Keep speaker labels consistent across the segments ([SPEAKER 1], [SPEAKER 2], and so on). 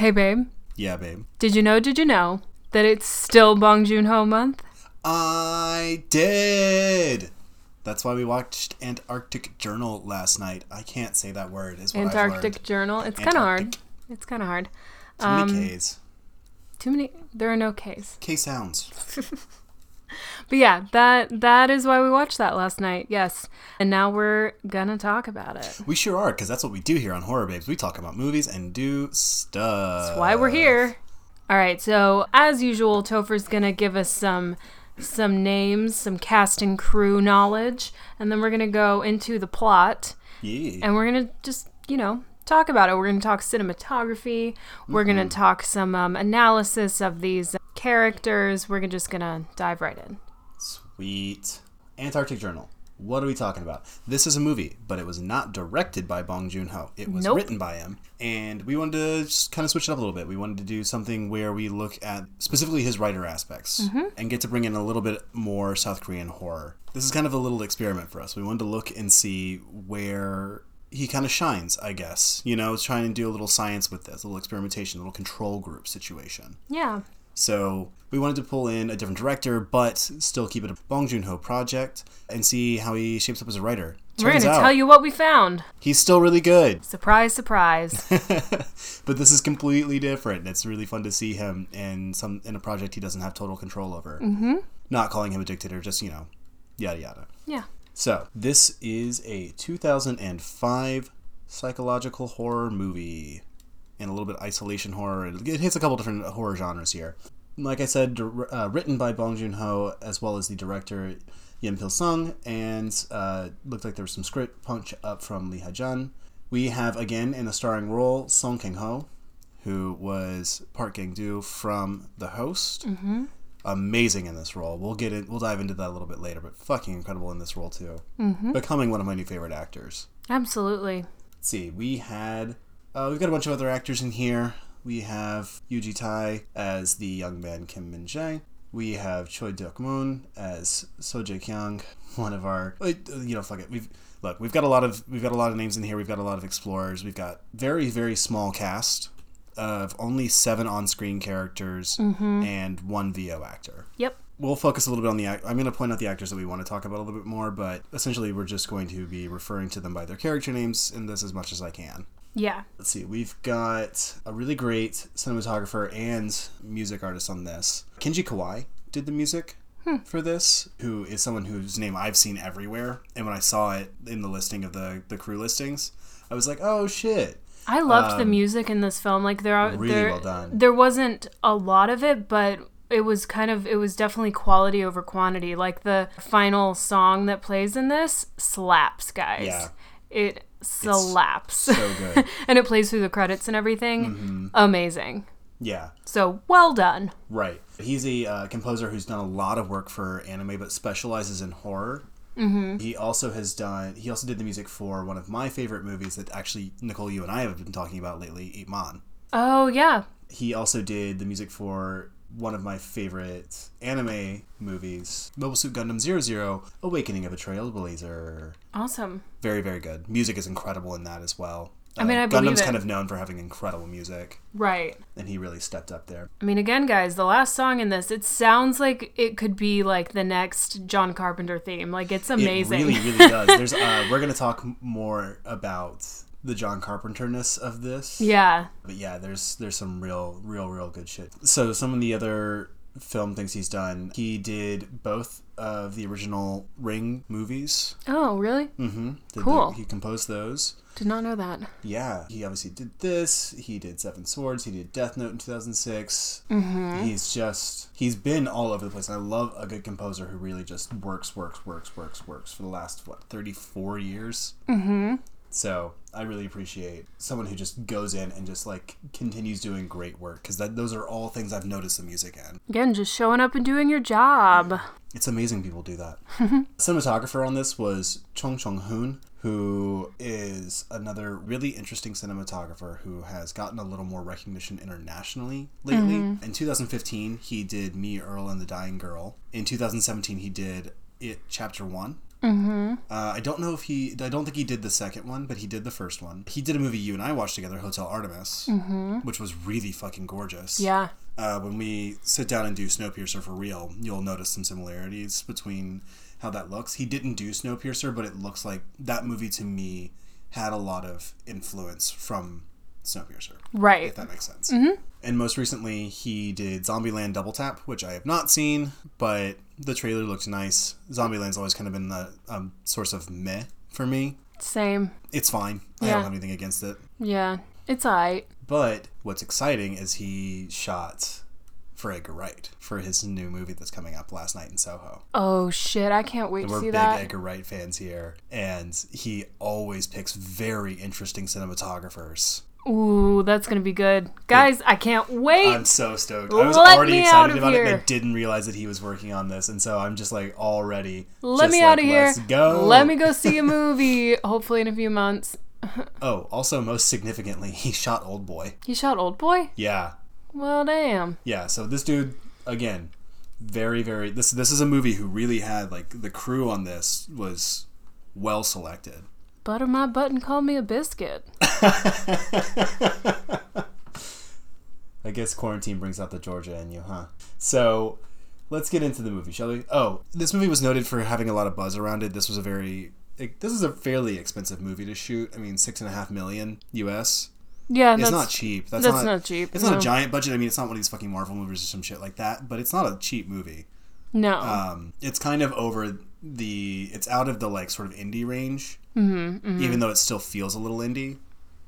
[SPEAKER 1] Hey, babe.
[SPEAKER 2] Yeah, babe.
[SPEAKER 1] Did you know, did you know that it's still Bong Joon Ho month?
[SPEAKER 2] I did. That's why we watched Antarctic Journal last night. I can't say that word. Is what
[SPEAKER 1] Antarctic. Journal. It's kind of hard. It's kind of hard.
[SPEAKER 2] Too many
[SPEAKER 1] Um,
[SPEAKER 2] K's.
[SPEAKER 1] Too many. There are no K's.
[SPEAKER 2] K sounds.
[SPEAKER 1] But yeah, that that is why we watched that last night. Yes, and now we're gonna talk about it.
[SPEAKER 2] We sure are, because that's what we do here on Horror Babes. We talk about movies and do stuff.
[SPEAKER 1] That's why we're here. All right. So as usual, Topher's gonna give us some some names, some cast and crew knowledge, and then we're gonna go into the plot.
[SPEAKER 2] Yeah.
[SPEAKER 1] and we're gonna just you know talk about it we're gonna talk cinematography we're gonna talk some um, analysis of these characters we're just gonna dive right in
[SPEAKER 2] Sweet. Antarctic Journal. What are we talking about? This is a movie, but it was not directed by Bong Joon Ho. It was
[SPEAKER 1] Nope.
[SPEAKER 2] written by him. And we wanted to just kind of switch it up a little bit. We wanted to do something where we look at specifically his writer aspects and get to bring in a little bit more South Korean horror. This is kind of a little experiment for us. We wanted to look and see where he kind of shines, I guess. You know, trying to do a little science with this, a little experimentation, a little control group situation.
[SPEAKER 1] yeah
[SPEAKER 2] So we wanted to pull in a different director, but still keep it a Bong Joon Ho project and see how he shapes up as a writer.
[SPEAKER 1] we're
[SPEAKER 2] Turns
[SPEAKER 1] gonna tell you what we found
[SPEAKER 2] he's still really good,
[SPEAKER 1] surprise surprise
[SPEAKER 2] but this is completely different. It's really fun to see him in some in a project he doesn't have total control over. Mm-hmm. Not calling him a dictator, just you know, yada yada.
[SPEAKER 1] yeah
[SPEAKER 2] So this is a 2005 psychological horror movie, and a little bit isolation horror. It it hits a couple different horror genres here. Like I said, uh, written by Bong Joon Ho as well as the director Yim Pil Sung, and uh, looked like there was some script punch up from Lee Hae Jun. We have again in a starring role Song Kang Ho, who was Park Gang Do from The Host. Mm-hmm. Amazing in this role. We'll get it. We'll dive into that a little bit later, but fucking incredible in this role too. Mm-hmm. Becoming one of my new favorite actors.
[SPEAKER 1] absolutely
[SPEAKER 2] Let's see, we had uh, we've got a bunch of other actors in here. We have Yoo Ji Tae as the young man Kim Min Jae. We have Choi Deok Moon as Seo Jae Kyung, one of our you know fuck it. We've look we've got a lot of we've got a lot of names in here. We've got a lot of explorers. We've got very very small cast of only seven on-screen characters mm-hmm. and one VO actor.
[SPEAKER 1] Yep.
[SPEAKER 2] We'll focus a little bit on the act- i'm going to point out the actors that we want to talk about a little bit more but essentially we're just going to be referring to them by their character names in this as much as i can.
[SPEAKER 1] Yeah.
[SPEAKER 2] Let's see we've got a really great cinematographer and music artist on this. Kenji kawai did the music hmm. for this who is someone whose name i've seen everywhere and when i saw it in the listing of the, the crew listings i was like oh shit
[SPEAKER 1] i loved the music in this film like there are
[SPEAKER 2] Um, really
[SPEAKER 1] there,
[SPEAKER 2] well done.
[SPEAKER 1] there wasn't a lot of it but it was kind of it was definitely quality over quantity like the final song that plays in this slaps guys
[SPEAKER 2] Yeah.
[SPEAKER 1] it slaps
[SPEAKER 2] so good
[SPEAKER 1] and it plays through the credits and everything
[SPEAKER 2] Mm-hmm.
[SPEAKER 1] amazing
[SPEAKER 2] yeah
[SPEAKER 1] so well done
[SPEAKER 2] Right. He's a uh, composer who's done a lot of work for anime, but specializes in horror. Mm-hmm. He also has done. He also did the music for one of my favorite movies that actually Nicole, you and I have been talking about lately, Eat Man.
[SPEAKER 1] oh yeah
[SPEAKER 2] He also did the music for one of my favorite anime movies, Mobile Suit Gundam 00, Awakening of a Trailblazer.
[SPEAKER 1] awesome
[SPEAKER 2] Very, very good. Music is incredible in that as well.
[SPEAKER 1] I mean,
[SPEAKER 2] Uh,
[SPEAKER 1] I believe
[SPEAKER 2] Gundam's kind of known for having incredible music,
[SPEAKER 1] right
[SPEAKER 2] and he really stepped up there.
[SPEAKER 1] I mean, again, guys, the last song in this, it sounds like it could be like the next John Carpenter theme. Like, it's amazing.
[SPEAKER 2] It really, really does. There's, uh, we're gonna talk more about the John Carpenter-ness of this.
[SPEAKER 1] yeah.
[SPEAKER 2] But yeah, there's there's some real, real, real good shit. So some of the other film things he's done, he did both of the original Ring movies.
[SPEAKER 1] Oh, really?
[SPEAKER 2] Mm-hmm.
[SPEAKER 1] Cool.
[SPEAKER 2] he composed those.
[SPEAKER 1] Did not know that.
[SPEAKER 2] Yeah, he obviously did this. He did Seven Swords. He did Death Note in 2006. Mm-hmm. He's just, he's been all over the place. And I love a good composer who really just works, works, works, works, works for the last, what, 34 years? Mm-hmm. So I really appreciate someone who just goes in and just like continues doing great work because those are all things I've noticed the music in.
[SPEAKER 1] Again, just showing up and doing your job.
[SPEAKER 2] It's amazing people do that. Cinematographer on this was Chung Chung Hoon, who is another really interesting cinematographer who has gotten a little more recognition internationally lately. Mm-hmm. In 2015, he did Me, Earl, and the Dying Girl. In 2017, he did It Chapter 1. Mm-hmm. Uh, I don't know if he. I don't think he did the second one, but he did the first one. He did a movie you and I watched together, Hotel Artemis, mm-hmm. which was really fucking gorgeous.
[SPEAKER 1] Yeah.
[SPEAKER 2] Uh, when we sit down and do Snowpiercer for real, you'll notice some similarities between how that looks. He didn't do Snowpiercer, but it looks like that movie to me had a lot of influence from Snowpiercer.
[SPEAKER 1] Right.
[SPEAKER 2] If that makes sense. Mm-hmm. And most recently, he did Zombieland Double Tap, which I have not seen, but the trailer looked nice. Zombieland's always kind of been the um, source of meh for me.
[SPEAKER 1] Same.
[SPEAKER 2] It's fine. I don't have anything against it.
[SPEAKER 1] Yeah. It's alright.
[SPEAKER 2] But what's exciting is he shot for Edgar Wright for his new movie that's coming up last night in Soho.
[SPEAKER 1] Oh shit! I can't wait to see that. We're big.
[SPEAKER 2] Edgar Wright fans here, and he always picks very interesting cinematographers.
[SPEAKER 1] Ooh, that's gonna be good, guys! I can't wait.
[SPEAKER 2] I'm so stoked. I was
[SPEAKER 1] Let
[SPEAKER 2] already excited about it, and I didn't realize that he was working on this, and so I'm just like already.
[SPEAKER 1] Let me
[SPEAKER 2] like,
[SPEAKER 1] out of here.
[SPEAKER 2] Let's go.
[SPEAKER 1] Let me go see a movie. hopefully in a few months.
[SPEAKER 2] Oh, also most significantly, he shot Old Boy.
[SPEAKER 1] He shot Old Boy.
[SPEAKER 2] Yeah,
[SPEAKER 1] Well, damn.
[SPEAKER 2] yeah. So this dude, again, very, very. This this is a movie who really had like the crew on this was well selected.
[SPEAKER 1] Butter my butt and call me a biscuit.
[SPEAKER 2] I guess quarantine brings out the Georgia in you, huh? So let's get into the movie, shall we? Oh, this movie was noted for having a lot of buzz around it. This was a very, it, this is a fairly expensive movie to shoot. I mean, six and a half million U.S.
[SPEAKER 1] Yeah,
[SPEAKER 2] It's not cheap. That's,
[SPEAKER 1] that's
[SPEAKER 2] not,
[SPEAKER 1] not cheap,
[SPEAKER 2] It's not a giant budget. I mean, it's not one of these fucking Marvel movies or some shit like that. But it's not a cheap movie.
[SPEAKER 1] no.
[SPEAKER 2] Um, it's kind of over the. It's out of the like sort of indie range. Mm-hmm, Even though it still feels a little indie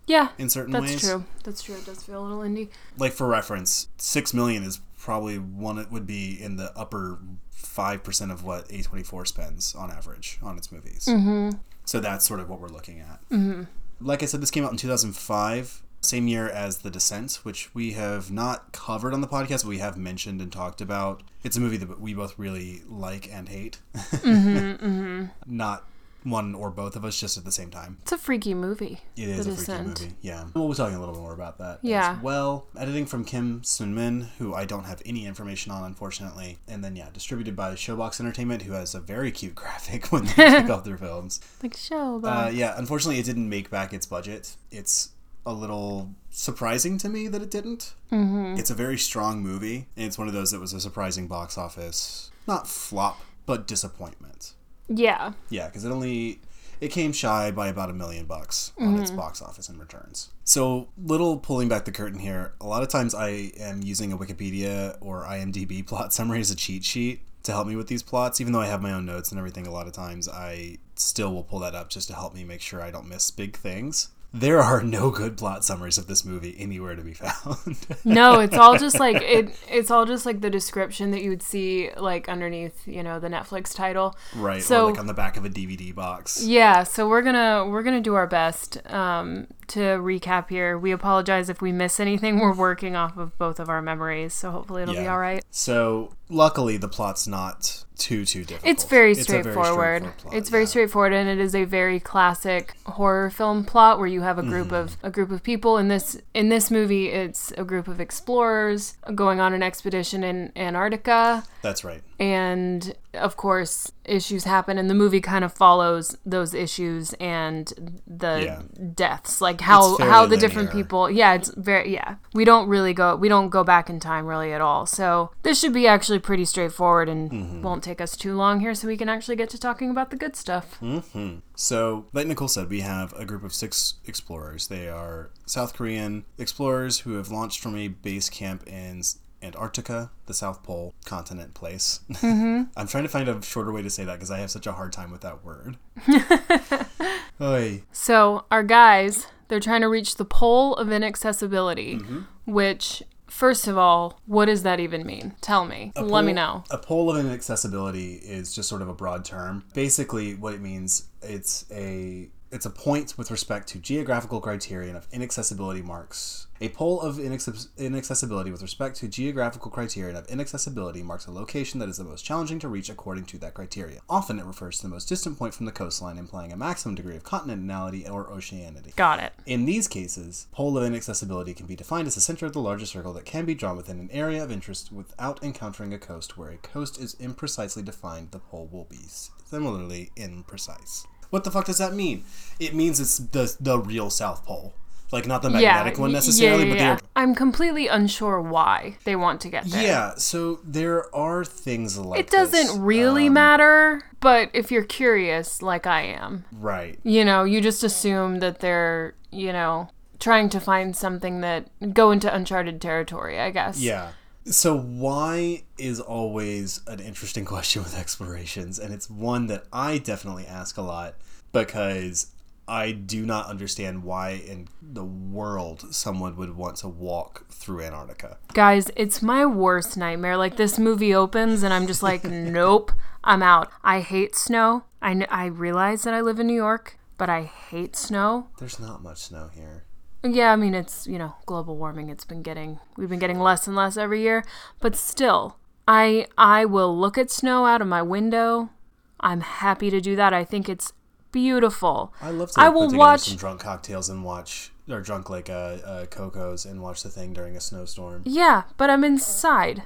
[SPEAKER 1] yeah,
[SPEAKER 2] in certain
[SPEAKER 1] that's
[SPEAKER 2] ways.
[SPEAKER 1] That's true. That's true. It does feel a little indie.
[SPEAKER 2] like for reference, six million is probably one. It would be in the upper five percent of what A twenty four spends on average on its movies. Mm-hmm. So that's sort of what we're looking at. Mm-hmm. Like I said, this came out in two thousand five, same year as The Descent, which we have not covered on the podcast, but we have mentioned and talked about. It's a movie that we both really like and hate. Not one or both of us, just at the same time.
[SPEAKER 1] It's a freaky movie.
[SPEAKER 2] It is a freaky movie. Yeah. We'll be talking a little bit more about that.
[SPEAKER 1] Yeah.
[SPEAKER 2] As well, editing from Kim Sun Min, who I don't have any information on, unfortunately. And then, yeah, distributed by Showbox Entertainment, who has a very cute graphic when they kick off their films.
[SPEAKER 1] Like show,
[SPEAKER 2] Uh, yeah, unfortunately, it didn't make back its budget. It's a little surprising to me that it didn't. Mm-hmm. It's a very strong movie, and it's one of those that was a surprising box office, not flop, but disappointment.
[SPEAKER 1] yeah.
[SPEAKER 2] Yeah, because it only it came shy by about a million bucks on
[SPEAKER 1] Mm-hmm.
[SPEAKER 2] its box office and returns. So, little pulling back the curtain here. A lot of times, I am using a Wikipedia or IMDb plot summary as a cheat sheet to help me with these plots. Even though I have my own notes and everything, a lot of times I still will pull that up just to help me make sure I don't miss big things. There are no good plot summaries of this movie anywhere to be found.
[SPEAKER 1] No, it's all just like it. It's all just like the description that you would see like underneath, you know, the Netflix title.
[SPEAKER 2] right,
[SPEAKER 1] So-
[SPEAKER 2] or like on the back of a DVD box.
[SPEAKER 1] Yeah, so we're gonna we're gonna do our best um, to recap here. We apologize if we miss anything. We're working off of both of our memories, so hopefully it'll be all right.
[SPEAKER 2] So, luckily, the plot's not too, too difficult.
[SPEAKER 1] It's very
[SPEAKER 2] a very
[SPEAKER 1] straightforward.
[SPEAKER 2] plot,
[SPEAKER 1] it's very
[SPEAKER 2] yeah.
[SPEAKER 1] straightforward, and it is a very classic horror film plot where you have a group
[SPEAKER 2] Mm-hmm.
[SPEAKER 1] of a group of people. In this in this movie, it's a group of explorers going on an expedition in Antarctica.
[SPEAKER 2] That's right.
[SPEAKER 1] and of course issues happen and the movie kind of follows those issues and the
[SPEAKER 2] Yeah.
[SPEAKER 1] deaths like how how the different people yeah it's very yeah we don't really go we don't go back in time really at all so this should be actually pretty straightforward and
[SPEAKER 2] Mm-hmm.
[SPEAKER 1] won't take us too long here so we can actually get to talking about the good stuff
[SPEAKER 2] Mm-hmm. So, like Nicole said, we have a group of six explorers. They are South Korean explorers who have launched from a base camp in Antarctica, the South Pole continent place. Mm-hmm. I'm trying to find a shorter way to say that because I have such a hard time with that word. Oy.
[SPEAKER 1] so our guys they're trying to reach the pole of inaccessibility
[SPEAKER 2] Mm-hmm.
[SPEAKER 1] which first of all what does that even mean tell me let me know
[SPEAKER 2] A pole of inaccessibility is just sort of a broad term. Basically, what it means, it's a it's a point with respect to geographical criterion of inaccessibility marks. A pole of inaccess- inaccessibility with respect to geographical criterion of inaccessibility marks a location that is the most challenging to reach according to that criteria. Often it refers to the most distant point from the coastline, implying a maximum degree of continentality or oceanity.
[SPEAKER 1] Got it.
[SPEAKER 2] In these cases, pole of inaccessibility can be defined as the center of the largest circle that can be drawn within an area of interest without encountering a coast. Where a coast is imprecisely defined, the pole will be similarly imprecise. What the fuck does that mean? It means it's the the real South Pole, like not the magnetic one necessarily,
[SPEAKER 1] yeah,
[SPEAKER 2] but
[SPEAKER 1] yeah,
[SPEAKER 2] they're.
[SPEAKER 1] I'm completely unsure why they want to get there.
[SPEAKER 2] yeah. So there are things like
[SPEAKER 1] It doesn't
[SPEAKER 2] this.
[SPEAKER 1] really
[SPEAKER 2] Um,
[SPEAKER 1] matter, but if you're curious, like I am,
[SPEAKER 2] right.
[SPEAKER 1] you know, you just assume that they're, you know, trying to find something that go into uncharted territory, I guess.
[SPEAKER 2] Yeah. So why is always an interesting question with explorations, and it's one that I definitely ask a lot because I do not understand why in the world someone would want to walk through Antarctica.
[SPEAKER 1] Guys, it's my worst nightmare. Like this movie opens and I'm just like, nope, I'm out. I hate snow. I kn- I realize that I live in New York, but I hate snow.
[SPEAKER 2] There's not much snow here.
[SPEAKER 1] Yeah, I mean it's, you know, global warming. It's been getting we've been getting less and less every year, but still, I I will look at snow out of my window. I'm happy to do that. I think it's beautiful.
[SPEAKER 2] I love to
[SPEAKER 1] I will watch
[SPEAKER 2] some drunk cocktails and watch, or drunk like uh, uh, cocos and watch the thing during a snowstorm.
[SPEAKER 1] Yeah, but I'm inside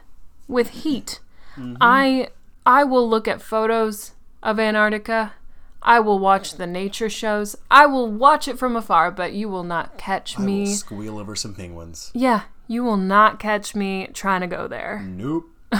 [SPEAKER 1] with heat.
[SPEAKER 2] Mm-hmm.
[SPEAKER 1] I I will look at photos of Antarctica. I will watch the nature shows. I will watch it from afar, but you will not catch me.
[SPEAKER 2] I will
[SPEAKER 1] me.
[SPEAKER 2] squeal over some penguins.
[SPEAKER 1] Yeah, you will not catch me trying to go there.
[SPEAKER 2] Nope.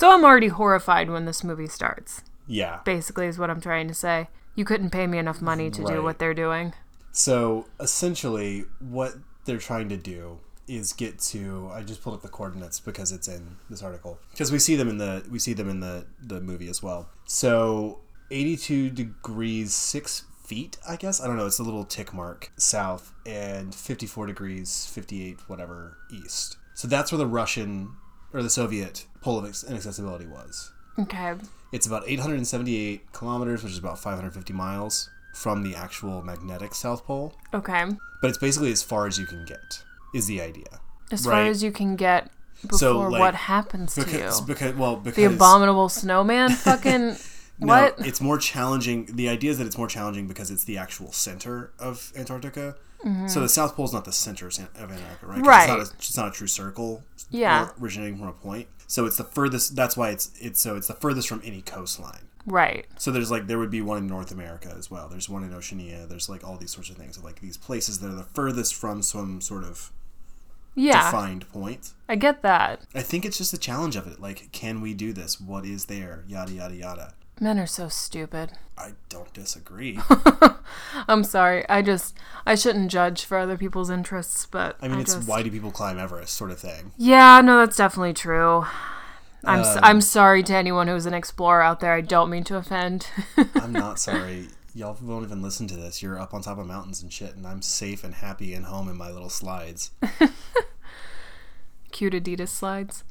[SPEAKER 1] So I'm already horrified when this movie starts.
[SPEAKER 2] Yeah.
[SPEAKER 1] Basically is what I'm trying to say. You couldn't pay me enough money to do what they're doing.
[SPEAKER 2] So essentially, what they're trying to do is get to. I just pulled up the coordinates because it's in this article because we see them in the we see them in the the movie as well. So eighty two degrees six feet. I guess I don't know. It's a little tick mark south and fifty four degrees fifty eight whatever east. So that's where the Russian or the Soviet pole of inaccessibility was.
[SPEAKER 1] Okay.
[SPEAKER 2] It's about 878 kilometers, which is about 550 miles from the actual magnetic South Pole.
[SPEAKER 1] Okay.
[SPEAKER 2] But it's basically as far as you can get, is the idea.
[SPEAKER 1] As far as you can get before
[SPEAKER 2] So, like,
[SPEAKER 1] what happens to
[SPEAKER 2] Because,
[SPEAKER 1] you.
[SPEAKER 2] because well, because
[SPEAKER 1] The abominable snowman fucking
[SPEAKER 2] no,
[SPEAKER 1] what?
[SPEAKER 2] it's more challenging. The idea is that it's more challenging because it's the actual center of Antarctica. So the South Pole is not the center of Antarctica, right?
[SPEAKER 1] Mm-hmm. Right.
[SPEAKER 2] It's not, a, it's not a true circle.
[SPEAKER 1] Yeah.
[SPEAKER 2] Originating from a point. So it's the furthest. That's why it's it's so it's the furthest from any coastline.
[SPEAKER 1] right.
[SPEAKER 2] So there's like there would be one in North America as well. There's one in Oceania. There's like all these sorts of things. Like these places that are the furthest from some sort of
[SPEAKER 1] Yeah.
[SPEAKER 2] defined point.
[SPEAKER 1] I get that.
[SPEAKER 2] I think it's just the challenge of it. Like, can we do this? What is there? Yada yada yada.
[SPEAKER 1] Men are so stupid.
[SPEAKER 2] I don't disagree.
[SPEAKER 1] I'm sorry. I just I shouldn't judge for other people's interests, but
[SPEAKER 2] I mean, it's
[SPEAKER 1] just...
[SPEAKER 2] why do people climb Everest, sort of thing.
[SPEAKER 1] Yeah, no, that's definitely true. I'm
[SPEAKER 2] Um,
[SPEAKER 1] I'm sorry to anyone who's an explorer out there. I don't mean to offend.
[SPEAKER 2] I'm not sorry. Y'all won't even listen to this. You're up on top of mountains and shit, and I'm safe and happy and home in my little slides.
[SPEAKER 1] Cute Adidas slides.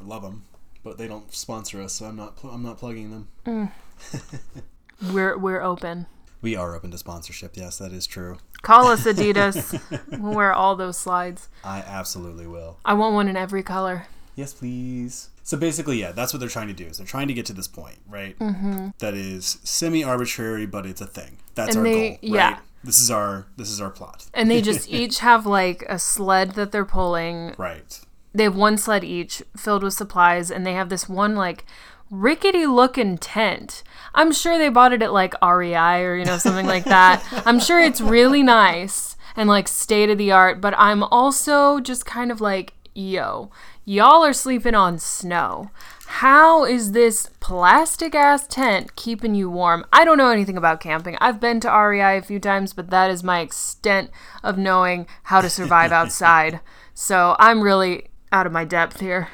[SPEAKER 2] I love them, but they don't sponsor us, so I'm not. Pl- I'm not plugging them.
[SPEAKER 1] We're we're open.
[SPEAKER 2] We are open to sponsorship. Yes, that is true.
[SPEAKER 1] Call us Adidas. we'll wear all those slides.
[SPEAKER 2] I absolutely will.
[SPEAKER 1] I want one in every color.
[SPEAKER 2] Yes, please. So basically, yeah, that's what they're trying to do. Is they're trying to get to this point, right? Mm-hmm. is semi-arbitrary, but it's a thing. That's
[SPEAKER 1] And
[SPEAKER 2] our
[SPEAKER 1] they-
[SPEAKER 2] goal, right?
[SPEAKER 1] yeah.
[SPEAKER 2] This is our this is our plot,
[SPEAKER 1] And they just each have like a sled that they're pulling.
[SPEAKER 2] right?
[SPEAKER 1] They have one sled each filled with supplies, and they have this one like rickety looking tent. I'm sure they bought it at like REI or you know something like that. I'm sure it's really nice and like state of the art, but I'm also just kind of like, yo, y'all are sleeping on snow. How is this plastic ass tent keeping you warm? I don't know anything about camping. I've been to REI a few times, but that is my extent of knowing how to survive outside. So I'm really out of my depth here.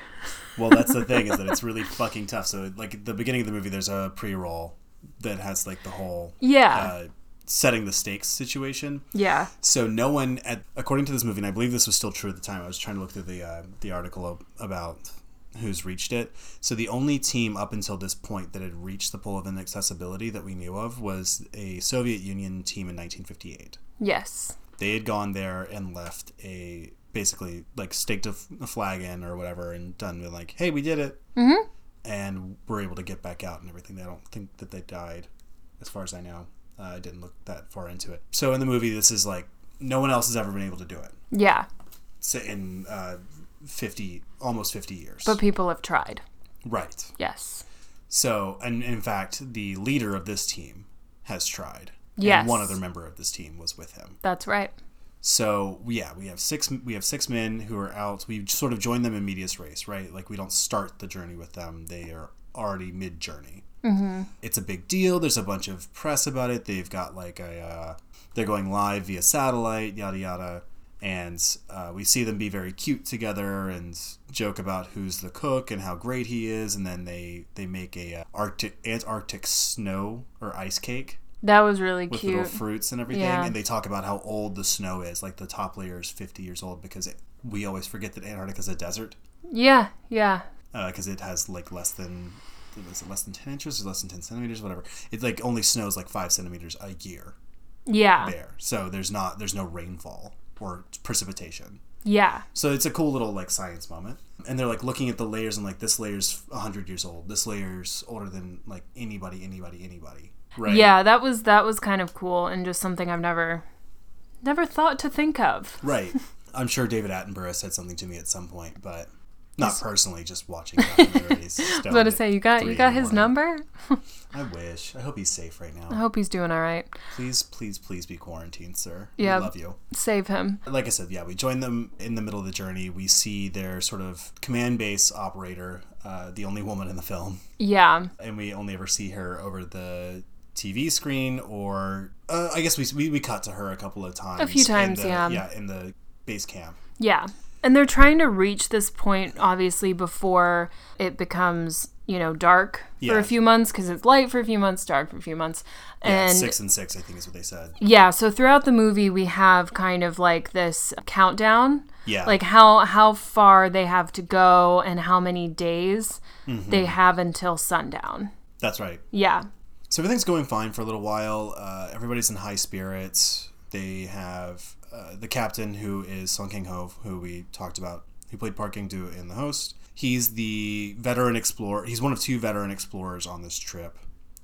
[SPEAKER 2] Well, that's the thing is that it's really fucking tough. So, like at the beginning of the movie, there's a pre-roll that has like the whole
[SPEAKER 1] Yeah.
[SPEAKER 2] uh, setting the stakes situation.
[SPEAKER 1] Yeah.
[SPEAKER 2] So no one, at according to this movie, and I believe this was still true at the time. I was trying to look through the uh, the article about who's reached it. So the only team up until this point that had reached the pole of inaccessibility that we knew of was a Soviet Union team in 1958.
[SPEAKER 1] Yes.
[SPEAKER 2] They had gone there and left a basically like staked a, f- a flag in or whatever and done with like, hey, we did it,
[SPEAKER 1] Mm-hmm.
[SPEAKER 2] and were able to get back out and everything. I don't think that they died, as far as I know. Uh, I didn't look that far into it. So in the movie, this is like no one else has ever been able to do it.
[SPEAKER 1] Yeah.
[SPEAKER 2] So in uh, 50, almost 50 years.
[SPEAKER 1] But people have tried.
[SPEAKER 2] right.
[SPEAKER 1] Yes.
[SPEAKER 2] So, and in fact, the leader of this team has tried.
[SPEAKER 1] Yes.
[SPEAKER 2] And one other member of this team was with him.
[SPEAKER 1] That's right.
[SPEAKER 2] So yeah, we have six. We have six men who are out. We sort of join them in medias res, right? Like we don't start the journey with them; they are already mid journey. Mm-hmm. It's a big deal. There's a bunch of press about it. They've got like a. Uh, they're going live via satellite, yada yada, and uh, we see them be very cute together and joke about who's the cook and how great he is, and then they they make a uh, Arctic Antarctic snow or ice cake
[SPEAKER 1] That was really
[SPEAKER 2] with
[SPEAKER 1] cute.
[SPEAKER 2] little fruits and everything,
[SPEAKER 1] Yeah.
[SPEAKER 2] and they talk about how old the snow is. Like the top layer is 50 years old because it, we always forget that Antarctica is a desert
[SPEAKER 1] Yeah. Yeah.
[SPEAKER 2] Uh, because it has like less than was it less than 10 inches or less than 10 centimeters, whatever. It like only snows like five centimeters a year
[SPEAKER 1] Yeah.
[SPEAKER 2] there, so there's not there's no rainfall or precipitation.
[SPEAKER 1] Yeah.
[SPEAKER 2] So it's a cool little like science moment. And they're like looking at the layers and like this layer's 100 years old. This layer's older than like anybody, anybody, anybody. Right?
[SPEAKER 1] Yeah, that was that was kind of cool and just something I've never never thought to think of.
[SPEAKER 2] Right. I'm sure David Attenborough said something to me at some point, but not personally, just watching documentaries.
[SPEAKER 1] I was about to say you got you got his number.
[SPEAKER 2] I wish. I hope he's safe right now.
[SPEAKER 1] I hope he's doing all right.
[SPEAKER 2] Please, please, please be quarantined, sir.
[SPEAKER 1] Yeah.
[SPEAKER 2] We love you.
[SPEAKER 1] Save him.
[SPEAKER 2] Like I said, yeah, we join them in the middle of the journey. We see their sort of command base operator, uh, the only woman in the film,
[SPEAKER 1] Yeah.
[SPEAKER 2] and we only ever see her over the TV screen, or uh, I guess we, we we cut to her a couple of times.
[SPEAKER 1] A
[SPEAKER 2] few
[SPEAKER 1] times,
[SPEAKER 2] the-
[SPEAKER 1] yeah.
[SPEAKER 2] Yeah, in the base camp.
[SPEAKER 1] Yeah. And they're trying to reach this point obviously before it becomes, you know, dark for a few months because it's light for a few months, dark for a few months.
[SPEAKER 2] Yeah,
[SPEAKER 1] And
[SPEAKER 2] six and six, I think is what they said.
[SPEAKER 1] yeah, so throughout the movie we have kind of like this countdown
[SPEAKER 2] Yeah,
[SPEAKER 1] like how how far they have to go and how many days
[SPEAKER 2] Mm-hmm.
[SPEAKER 1] they have until sundown.
[SPEAKER 2] that's right.
[SPEAKER 1] Yeah.
[SPEAKER 2] So everything's going fine for a little while. Uh, everybody's in high spirits. They have uh, the captain, who is Song Kang Ho, who we talked about, who played Park Gang Do in The Host. He's the veteran explorer. He's one of two veteran explorers on this trip.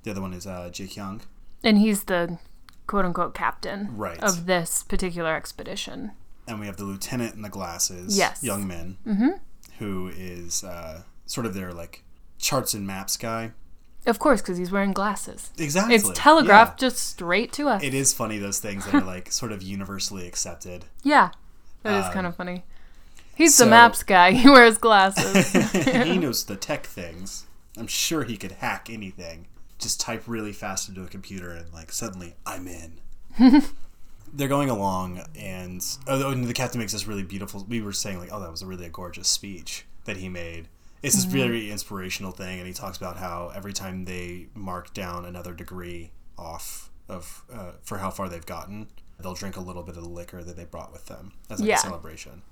[SPEAKER 2] The other one is uh, Jae Kyung.
[SPEAKER 1] And he's the quote unquote captain
[SPEAKER 2] Right.
[SPEAKER 1] of this particular expedition.
[SPEAKER 2] And we have the lieutenant in the glasses,
[SPEAKER 1] Yes.
[SPEAKER 2] young Min, who is uh, sort of their like charts and maps guy.
[SPEAKER 1] Of course, because he's wearing glasses.
[SPEAKER 2] Exactly.
[SPEAKER 1] It's telegraphed
[SPEAKER 2] Yeah.
[SPEAKER 1] just straight to us.
[SPEAKER 2] It is funny those things that are like sort of universally accepted.
[SPEAKER 1] Yeah. That is um, kind of funny. He's
[SPEAKER 2] so-
[SPEAKER 1] the maps guy. He wears glasses.
[SPEAKER 2] he knows the tech things. I'm sure he could hack anything. Just type really fast into a computer and like suddenly I'm in. They're going along and oh, oh, and the captain makes this really beautiful. We were saying like, oh, that was a really gorgeous speech that he made. It's this very inspirational thing, and he talks about how every time they mark down another degree off of uh, for how far they've gotten, they'll drink a little bit of the liquor that they brought with them as like
[SPEAKER 1] Yeah.
[SPEAKER 2] a celebration.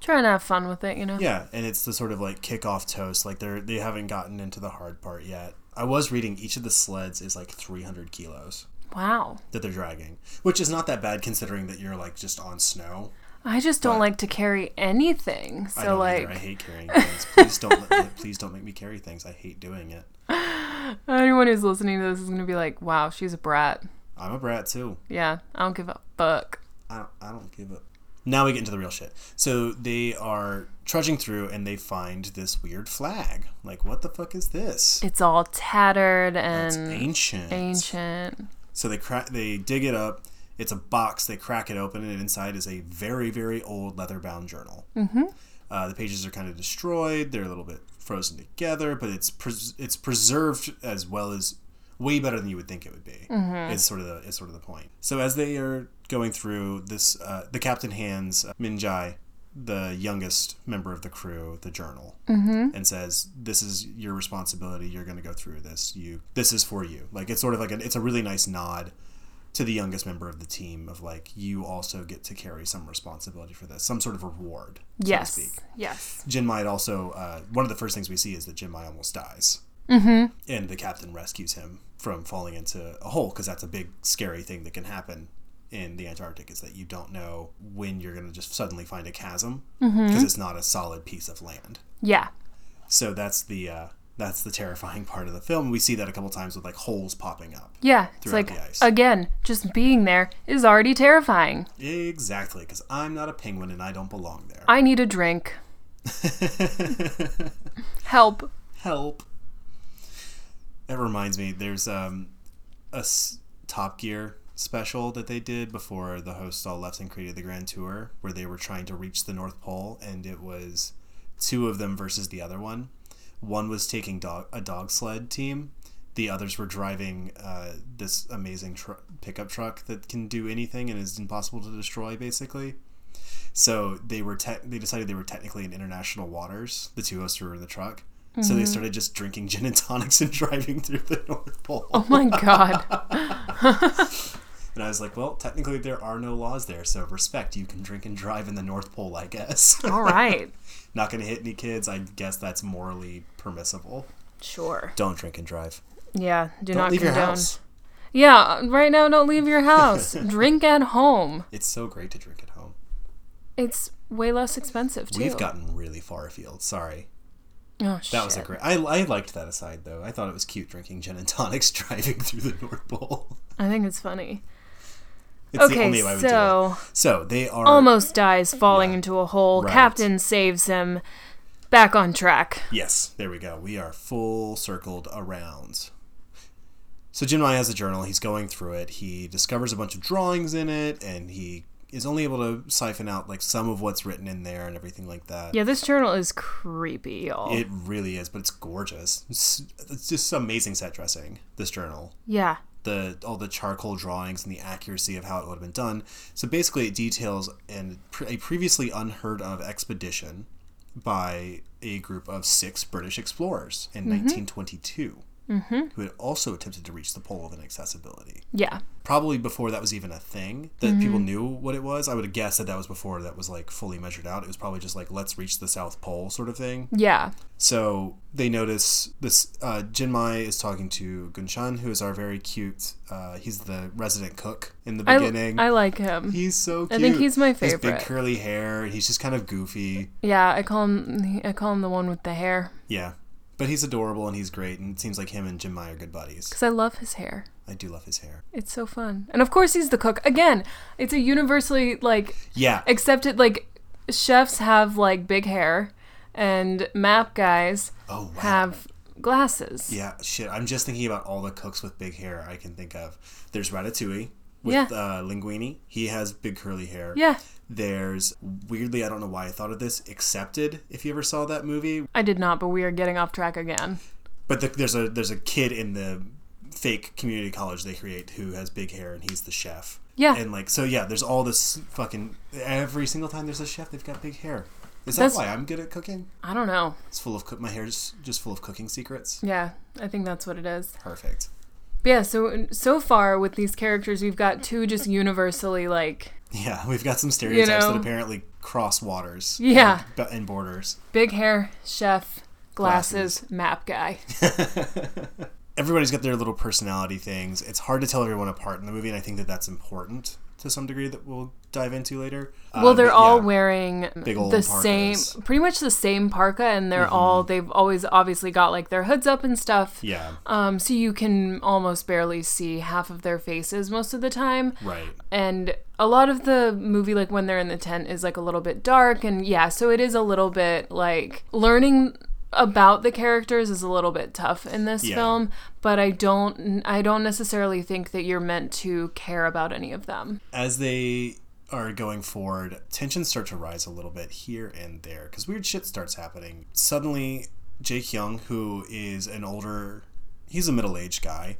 [SPEAKER 1] Trying to have fun with it, you know?
[SPEAKER 2] Yeah, and it's the sort of like kickoff toast. Like they're they haven't gotten into the hard part yet. I was reading each of the sleds is like 300 kilos
[SPEAKER 1] Wow.
[SPEAKER 2] that they're dragging, which is not that bad considering that you're like just on snow.
[SPEAKER 1] I just don't
[SPEAKER 2] But-
[SPEAKER 1] like to carry anything.
[SPEAKER 2] I
[SPEAKER 1] So,
[SPEAKER 2] don't
[SPEAKER 1] like,
[SPEAKER 2] either. I hate carrying things. Please don't let, please don't make me carry things. I hate doing it.
[SPEAKER 1] anyone who's listening to this is going to be like, wow, she's a brat.
[SPEAKER 2] I'm a brat too.
[SPEAKER 1] Yeah, I don't give a fuck.
[SPEAKER 2] I don't, I don't give up. Now we get into the real shit. So they are trudging through and they find this weird flag. Like, what the fuck is this?
[SPEAKER 1] It's all tattered
[SPEAKER 2] It's
[SPEAKER 1] and
[SPEAKER 2] ancient.
[SPEAKER 1] ancient.
[SPEAKER 2] So they crack, they dig it up. It's a box. They crack it open, and inside is a very, very old leather-bound journal. Mm-hmm. Uh, the pages are kind of destroyed. They're a little bit frozen together, but it's pres- it's preserved as well as way better than you would think it would be. Is sort of the is sort of the point. So as they are going through this, uh, the captain hands uh, Minjae, the youngest member of the crew, the journal, and says, "This is your responsibility. You're going to go through this. You this is for you." Like it's sort of like a, it's a really nice nod to the youngest member of the team of like you also get to carry some responsibility for this, some sort of reward. So
[SPEAKER 1] yes.
[SPEAKER 2] To speak.
[SPEAKER 1] Yes.
[SPEAKER 2] Jinmai also uh, one of the first things we see is that Jinmai almost dies, mm-hmm. and the captain rescues him from falling into a hole because that's a big scary thing that can happen in the Antarctic is that you don't know when you're going to just suddenly find a chasm because it's not a solid piece of land.
[SPEAKER 1] Yeah.
[SPEAKER 2] So that's the uh, that's the terrifying part of the film. We see that a couple times with like holes popping up.
[SPEAKER 1] Yeah. It's like
[SPEAKER 2] the ice.
[SPEAKER 1] again, just being there is already terrifying.
[SPEAKER 2] Exactly, because I'm not a penguin and I don't belong there.
[SPEAKER 1] I need a drink. Help.
[SPEAKER 2] Help. That reminds me, there's um, a s- Top Gear special that they did before the hosts all left and created the Grand Tour, where they were trying to reach the North Pole, and it was two of them versus the other one. One was taking dog a dog sled team. The others were driving uh, this amazing tr- pickup truck that can do anything and is impossible to destroy, basically. So they were te- they decided they were technically in international waters. The two hosts were in the truck. So they started just drinking gin and tonics and driving through the North Pole.
[SPEAKER 1] Oh my god.
[SPEAKER 2] And I was like, well, technically there are no laws there, so respect. You can drink and drive in the North Pole, I guess.
[SPEAKER 1] All right.
[SPEAKER 2] Not going to hit any kids. I guess that's morally permissible.
[SPEAKER 1] Sure.
[SPEAKER 2] Don't drink and drive.
[SPEAKER 1] Yeah. Do
[SPEAKER 2] Don't
[SPEAKER 1] not
[SPEAKER 2] leave
[SPEAKER 1] condone.
[SPEAKER 2] your house.
[SPEAKER 1] Yeah. Right now, don't leave your house. Drink at home.
[SPEAKER 2] It's so great to drink at home.
[SPEAKER 1] It's way less expensive too.
[SPEAKER 2] We've gotten really far afield. Sorry.
[SPEAKER 1] Oh shit.
[SPEAKER 2] That was a great. I, I liked that aside though. I thought it was cute drinking gin and tonics driving through the North Pole.
[SPEAKER 1] I think it's funny.
[SPEAKER 2] It's the
[SPEAKER 1] Okay,
[SPEAKER 2] only way I would do
[SPEAKER 1] so
[SPEAKER 2] it. So they are
[SPEAKER 1] almost dies falling
[SPEAKER 2] Yeah.
[SPEAKER 1] into a hole.
[SPEAKER 2] Right.
[SPEAKER 1] Captain saves him. Back on track.
[SPEAKER 2] Yes, there we go. We are full circled around. So Jinmai has a journal. He's going through it. He discovers a bunch of drawings in it, and he is only able to siphon out like some of what's written in there and everything like that.
[SPEAKER 1] Yeah, this journal is creepy, y'all.
[SPEAKER 2] It really is, but it's gorgeous. It's, it's just amazing set dressing. This journal,
[SPEAKER 1] yeah.
[SPEAKER 2] The all the charcoal drawings and the accuracy of how it would have been done. So basically, it details an, a previously unheard of expedition by a group of six British explorers in mm-hmm. 1922, who had also attempted to reach the pole of inaccessibility.
[SPEAKER 1] Yeah.
[SPEAKER 2] Probably before that was even a thing that people knew what it was. I would have guessed that that was before that was like fully measured out. It was probably just like let's reach the South Pole sort of thing.
[SPEAKER 1] Yeah.
[SPEAKER 2] So they notice this. Uh, Jinmai is talking to Gunshan, who is our very cute. Uh, he's the resident cook in the beginning.
[SPEAKER 1] I like him.
[SPEAKER 2] he's so cute.
[SPEAKER 1] I think he's my favorite.
[SPEAKER 2] His big curly hair. He's just kind of goofy.
[SPEAKER 1] Yeah, I call him I call him the one with the hair
[SPEAKER 2] Yeah, but he's adorable and he's great. And it seems like him and Jim Jinmai are good buddies.
[SPEAKER 1] cuz I love his hair.
[SPEAKER 2] I do love his hair.
[SPEAKER 1] It's so fun. And of course he's the cook. Again, it's a universally like
[SPEAKER 2] Yeah,
[SPEAKER 1] accepted like chefs have like big hair and map guys
[SPEAKER 2] Oh, wow.
[SPEAKER 1] have glasses.
[SPEAKER 2] yeah. Shit, I'm just thinking about all the cooks with big hair I can think of. There's Ratatouille with
[SPEAKER 1] Yeah.
[SPEAKER 2] uh, Linguini. He has big curly hair.
[SPEAKER 1] Yeah.
[SPEAKER 2] There's weirdly, I don't know why I thought of this. Accepted, if you ever saw that movie,
[SPEAKER 1] I did not, but we are getting off track again.
[SPEAKER 2] but the, there's a there's a kid in the fake community college they create who has big hair and he's the chef.
[SPEAKER 1] Yeah.
[SPEAKER 2] And like so, yeah. There's all this fucking every single time there's a chef, they've got big hair. Is that
[SPEAKER 1] That's-
[SPEAKER 2] why I'm good at cooking?
[SPEAKER 1] I don't know.
[SPEAKER 2] It's full of cook. My hair's just full of cooking secrets.
[SPEAKER 1] Yeah, I think that's what it is.
[SPEAKER 2] Perfect.
[SPEAKER 1] But yeah, so so far with these characters, we've got two just universally like
[SPEAKER 2] Yeah, we've got some stereotypes
[SPEAKER 1] know?
[SPEAKER 2] that apparently cross waters.
[SPEAKER 1] Yeah.
[SPEAKER 2] and, and borders.
[SPEAKER 1] big hair, chef, glasses, map guy.
[SPEAKER 2] Everybody's got their little personality things. It's hard to tell everyone apart in the movie, and I think that that's important to some degree that we'll dive into later. Uh,
[SPEAKER 1] Well, they're
[SPEAKER 2] but
[SPEAKER 1] all
[SPEAKER 2] yeah.
[SPEAKER 1] wearing the same,
[SPEAKER 2] parkas. Mm-hmm.
[SPEAKER 1] pretty much the same parka, and they're all they've always obviously got like their hoods up and stuff.
[SPEAKER 2] Yeah,
[SPEAKER 1] Um, so you can almost barely see half of their faces most of the time.
[SPEAKER 2] right.
[SPEAKER 1] and a lot of the movie like when they're in the tent is like a little bit dark and yeah so it is a little bit like learning about the characters is a little bit tough in this
[SPEAKER 2] Yeah.
[SPEAKER 1] film but i don't i don't necessarily think that you're meant to care about any of them
[SPEAKER 2] As they are going forward, tensions start to rise a little bit here and there because weird shit starts happening. Suddenly, Jae Kyung, who is an older, he's a middle aged guy,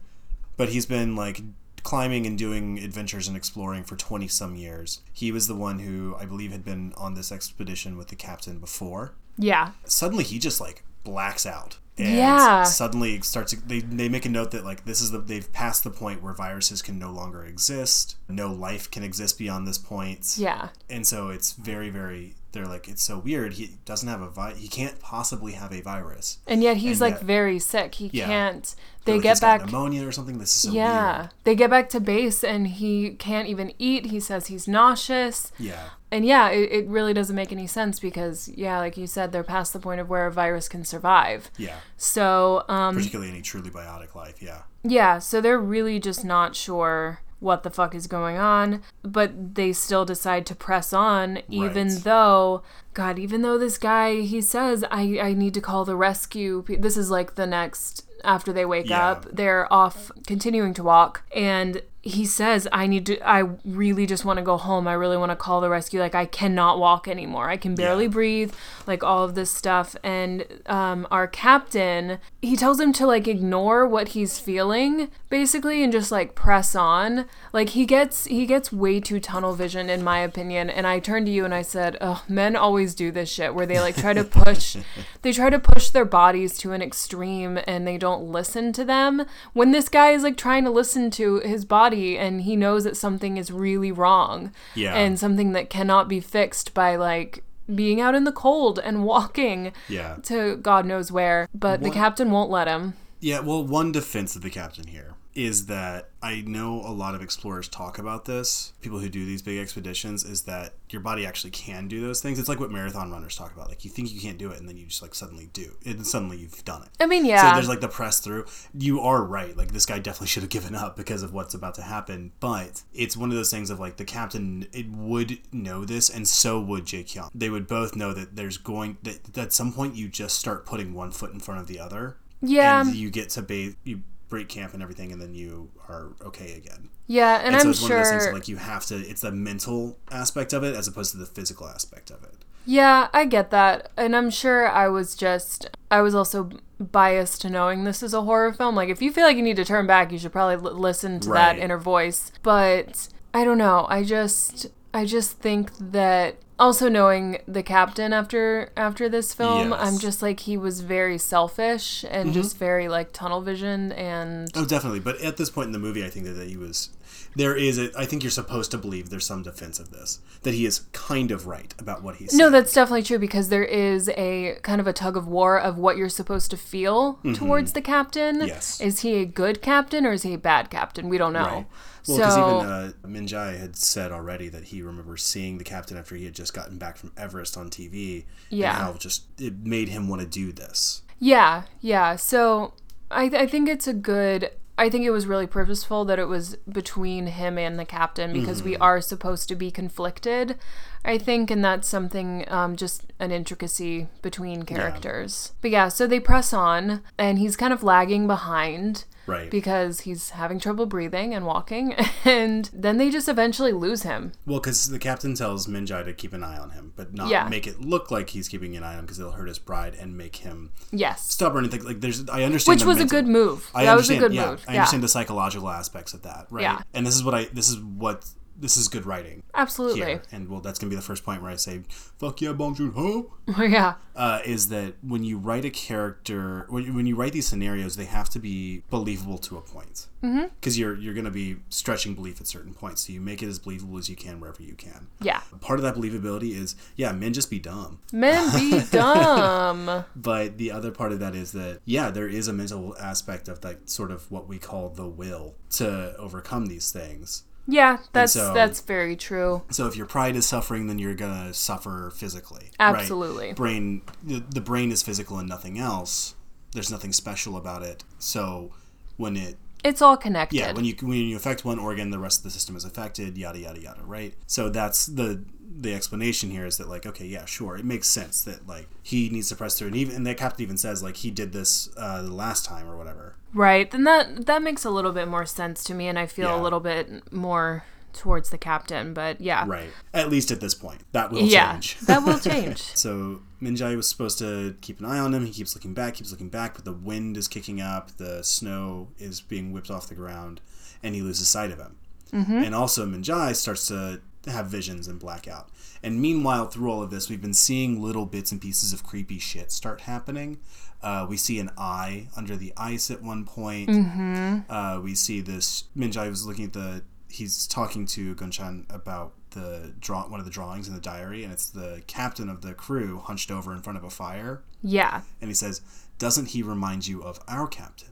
[SPEAKER 2] but he's been like climbing and doing adventures and exploring for 20 some years. He was the one who I believe had been on this expedition with the captain before.
[SPEAKER 1] yeah
[SPEAKER 2] Suddenly, he just like blacks out And
[SPEAKER 1] Yeah.
[SPEAKER 2] suddenly it starts. They they make a note that like this is the they've passed the point where viruses can no longer exist. No life can exist beyond this point.
[SPEAKER 1] Yeah.
[SPEAKER 2] And so it's very very. They're like it's so weird. He doesn't have a vi- He can't possibly have a virus.
[SPEAKER 1] And yet he's
[SPEAKER 2] And
[SPEAKER 1] like
[SPEAKER 2] yet-
[SPEAKER 1] very sick. He
[SPEAKER 2] Yeah.
[SPEAKER 1] can't. They
[SPEAKER 2] like,
[SPEAKER 1] get
[SPEAKER 2] "He's got
[SPEAKER 1] back.
[SPEAKER 2] pneumonia or something. This is so
[SPEAKER 1] yeah.
[SPEAKER 2] weird.
[SPEAKER 1] They get back to base and he can't even eat. He says he's nauseous.
[SPEAKER 2] Yeah.
[SPEAKER 1] And yeah, it, it really doesn't make any sense because, yeah, like you said, they're past the point of where a virus can survive.
[SPEAKER 2] Yeah.
[SPEAKER 1] So, um,
[SPEAKER 2] Particularly any truly biotic life. Yeah.
[SPEAKER 1] yeah, so they're really just not sure what the fuck is going on, but they still decide to press on, even
[SPEAKER 2] Right.
[SPEAKER 1] though, God, even though this guy, he says, I, I need to call the rescue. This is like the next, after they wake
[SPEAKER 2] Yeah.
[SPEAKER 1] up, they're off continuing to walk, and he says, I need to, I really just want to go home. I really want to call the rescue. Like, I cannot walk anymore. I can barely
[SPEAKER 2] Yeah.
[SPEAKER 1] breathe, like all of this stuff. And um, our captain, he tells him to like ignore what he's feeling, basically, and just like press on. Like he gets he gets way too tunnel vision, in my opinion. And I turned to you and I said, "Oh, men always do this shit where they like try to push, they try to push their bodies to an extreme, and they don't listen to them. When this guy is like trying to listen to his body, and he knows that something is really wrong,
[SPEAKER 2] Yeah.
[SPEAKER 1] and something that cannot be fixed by like being out in the cold and walking
[SPEAKER 2] Yeah.
[SPEAKER 1] to God knows where. But the captain won't let him.
[SPEAKER 2] Yeah, well, one defense of the captain here is that I know a lot of explorers talk about this. People who do these big expeditions is that your body actually can do those things. It's like what marathon runners talk about. Like you think you can't do it, and then you just like suddenly do, and suddenly you've done it.
[SPEAKER 1] I mean, yeah.
[SPEAKER 2] So there's like the press through. You are right. Like this guy definitely should have given up because of what's about to happen. But it's one of those things of like the captain it would know this, and so would Jae Kyung. They would both know that there's going that at some point you just start putting one foot in front of the other.
[SPEAKER 1] yeah.
[SPEAKER 2] And you get to bathe, you break camp and everything, and then you are okay again.
[SPEAKER 1] yeah. And,
[SPEAKER 2] And,
[SPEAKER 1] I'm
[SPEAKER 2] so it's one of those things
[SPEAKER 1] sure.
[SPEAKER 2] like you have to. It's the mental aspect of it as opposed to the physical aspect of it.
[SPEAKER 1] Yeah, I get that. And I'm sure I was just, I was also biased to knowing this is a horror film. Like, if you feel like you need to turn back, you should probably l- listen to that inner voice. But I don't know. I just, I just think that also knowing the captain after after this film
[SPEAKER 2] Yes.
[SPEAKER 1] i'm just like he was very selfish and just very like tunnel vision and
[SPEAKER 2] Oh, definitely. But at this point in the movie, I think that, that he was. There is a. I think you're supposed to believe there's some defense of this that he is kind of right about what he's.
[SPEAKER 1] No, that's definitely true because there is a kind of a tug of war of what you're supposed to feel towards the captain.
[SPEAKER 2] Mm-hmm. Yes.
[SPEAKER 1] Is he a good captain or is he a bad captain? We don't know.
[SPEAKER 2] Right. Well, because
[SPEAKER 1] so,
[SPEAKER 2] even uh, Minjae had said already that he remembers seeing the captain after he had just gotten back from Everest on TV.
[SPEAKER 1] Yeah.
[SPEAKER 2] And how just it made him want to do this.
[SPEAKER 1] yeah, yeah. So I, I think it's a good. I think it was really purposeful that it was between him and the captain because we
[SPEAKER 2] Mm-hmm.
[SPEAKER 1] are supposed to be conflicted. I think, and that's something, um, just an intricacy between characters. But yeah, so they press on, and he's kind of lagging behind.
[SPEAKER 2] Right.
[SPEAKER 1] because he's having trouble breathing and walking and then they just eventually lose him
[SPEAKER 2] Well, because the captain tells Minjae to keep an eye on him, but not
[SPEAKER 1] Yeah.
[SPEAKER 2] make it look like he's keeping an eye on him because it'll hurt his pride and make him
[SPEAKER 1] yes
[SPEAKER 2] stubborn and think like there's. I understand.
[SPEAKER 1] which was a good move
[SPEAKER 2] I
[SPEAKER 1] that was a
[SPEAKER 2] understand,
[SPEAKER 1] good
[SPEAKER 2] yeah,
[SPEAKER 1] move
[SPEAKER 2] I
[SPEAKER 1] yeah
[SPEAKER 2] understand the psychological aspects of that, right?
[SPEAKER 1] Yeah.
[SPEAKER 2] And this is what I. This is what. This is good writing
[SPEAKER 1] absolutely
[SPEAKER 2] here, and well, that's gonna be the first point where I say, "Fuck yeah, Bong Joon Ho."
[SPEAKER 1] yeah
[SPEAKER 2] uh, is that when you write a character, when you, when you write these scenarios, they have to be believable to a point. Because you're you're going to be stretching belief at certain points, so you make it as believable as you can wherever you can.
[SPEAKER 1] yeah
[SPEAKER 2] Part of that believability is, yeah, men just be dumb.
[SPEAKER 1] men be dumb
[SPEAKER 2] But the other part of that is that, yeah, there is a mental aspect of that sort of what we call the will to overcome these things.
[SPEAKER 1] Yeah that's
[SPEAKER 2] so-
[SPEAKER 1] that's very true
[SPEAKER 2] So if your pride is suffering, then you're gonna suffer physically.
[SPEAKER 1] Absolutely.
[SPEAKER 2] Right? Brain, the, the brain is physical and nothing else. There's nothing special about it. So when it,
[SPEAKER 1] it's all connected
[SPEAKER 2] yeah, when you when you affect one organ, the rest of the system is affected. Yada yada yada. Right. So that's the the explanation here is that like okay yeah sure it makes sense that like he needs to press through and even and the captain even says like he did this uh, the last time or whatever
[SPEAKER 1] right then that that makes a little bit more sense to me and i feel
[SPEAKER 2] Yeah.
[SPEAKER 1] a little bit more towards the captain but yeah
[SPEAKER 2] right at least at this point that will
[SPEAKER 1] yeah
[SPEAKER 2] change
[SPEAKER 1] that will change
[SPEAKER 2] So Minjae was supposed to keep an eye on him. He keeps looking back, keeps looking back, but the wind is kicking up, the snow is being whipped off the ground, and he loses sight of him. Mm-hmm. And also Minjae starts to have visions and blackout. And meanwhile, through all of this, we've been seeing little bits and pieces of creepy shit start happening. Uh, we see an eye under the ice at one point.
[SPEAKER 1] Mm-hmm.
[SPEAKER 2] Uh, we see this. Minjae was looking at the. He's talking to Gunchan about the draw one of the drawings in the diary, and it's the captain of the crew hunched over in front of a fire,
[SPEAKER 1] Yeah.
[SPEAKER 2] and he says, "Doesn't he remind you of our captain?"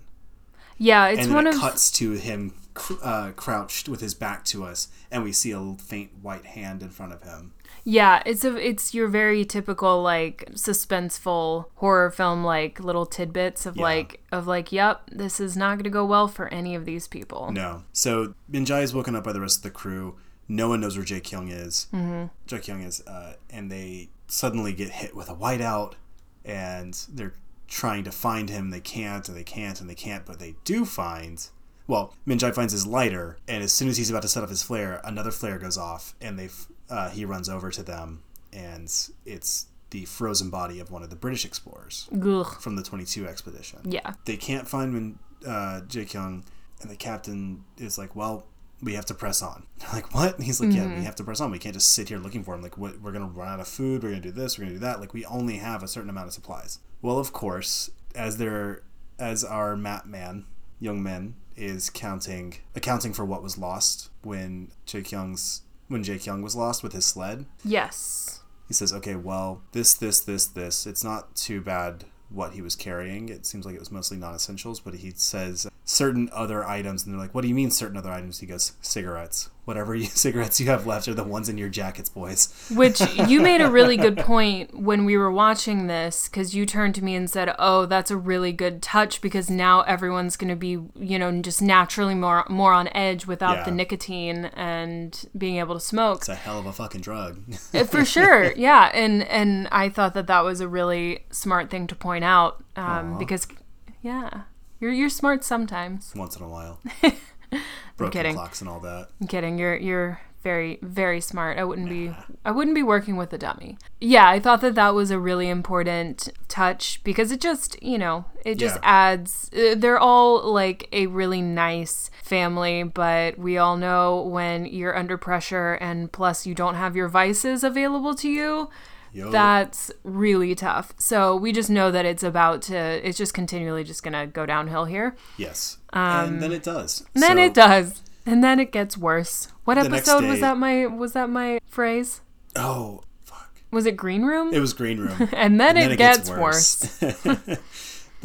[SPEAKER 1] Yeah, it's
[SPEAKER 2] and then
[SPEAKER 1] one
[SPEAKER 2] it
[SPEAKER 1] of
[SPEAKER 2] cuts to him cr- uh, crouched with his back to us, and we see a faint white hand in front of him.
[SPEAKER 1] Yeah, it's a it's your very typical like suspenseful horror film like little tidbits of
[SPEAKER 2] Yeah.
[SPEAKER 1] like of like yep, this is not going to go well for any of these people.
[SPEAKER 2] No. So Minjae is woken up by the rest of the crew. No one knows where Jae Kyung is. Mm-hmm. Jae Kyung is, uh, and they suddenly get hit with a whiteout, and they're trying to find him. They can't, and they can't, and they can't, but they do find. Well, Minjae finds his lighter, and as soon as he's about to set up his flare, another flare goes off, and they uh, he runs over to them, and it's the frozen body of one of the British explorers
[SPEAKER 1] Ugh.
[SPEAKER 2] from the 22 expedition
[SPEAKER 1] Yeah.
[SPEAKER 2] they can't find Min, uh, Jae Kyung, and the captain is like, "Well, we have to press on." They're like, "What?" And he's like, "Yeah, we have to press on. We can't just sit here looking for him. Like, what, we're gonna run out of food. We're gonna do this. We're gonna do that. Like, we only have a certain amount of supplies." Well, of course, as they're as our map man, young men, is counting accounting for what was lost when Jae Kyung's when Jake Young was lost with his sled
[SPEAKER 1] Yes.
[SPEAKER 2] he says, okay, well, this, this, this, this. It's not too bad what he was carrying. It seems like it was mostly non essentials, but he says certain other items, and they're like, what do you mean certain other items? He goes, cigarettes. Whatever you, cigarettes you have left are the ones in your jackets, boys.
[SPEAKER 1] Which you made a really good point when we were watching this because you turned to me and said, "Oh, that's a really good touch because now everyone's going to be, you know, just naturally more more on edge without
[SPEAKER 2] Yeah.
[SPEAKER 1] the nicotine and being able to smoke."
[SPEAKER 2] It's a hell of a fucking drug.
[SPEAKER 1] Uh, for sure yeah and and i thought that that was a really smart thing to point out um, because yeah you're you're smart sometimes
[SPEAKER 2] Once in a while. Broken
[SPEAKER 1] kidding.
[SPEAKER 2] clocks and all that.
[SPEAKER 1] i'm kidding you're you're very very smart i wouldn't be i wouldn't be working with a dummy yeah i thought that that was a really important touch because it just you know it just
[SPEAKER 2] Yeah.
[SPEAKER 1] adds uh, they're all like a really nice family but we all know when you're under pressure and plus you don't have your vices available to you
[SPEAKER 2] Yo,
[SPEAKER 1] that's really tough. So we just know that it's about to, it's just continually just going to go downhill here.
[SPEAKER 2] yes. and then it does.
[SPEAKER 1] um, then
[SPEAKER 2] So,
[SPEAKER 1] it does. And then it gets worse. What
[SPEAKER 2] The
[SPEAKER 1] episode was that my, was that my phrase?
[SPEAKER 2] Oh, fuck.
[SPEAKER 1] Was it Green Room?
[SPEAKER 2] It was Green Room.
[SPEAKER 1] and then,
[SPEAKER 2] And
[SPEAKER 1] it, gets, worse.
[SPEAKER 2] the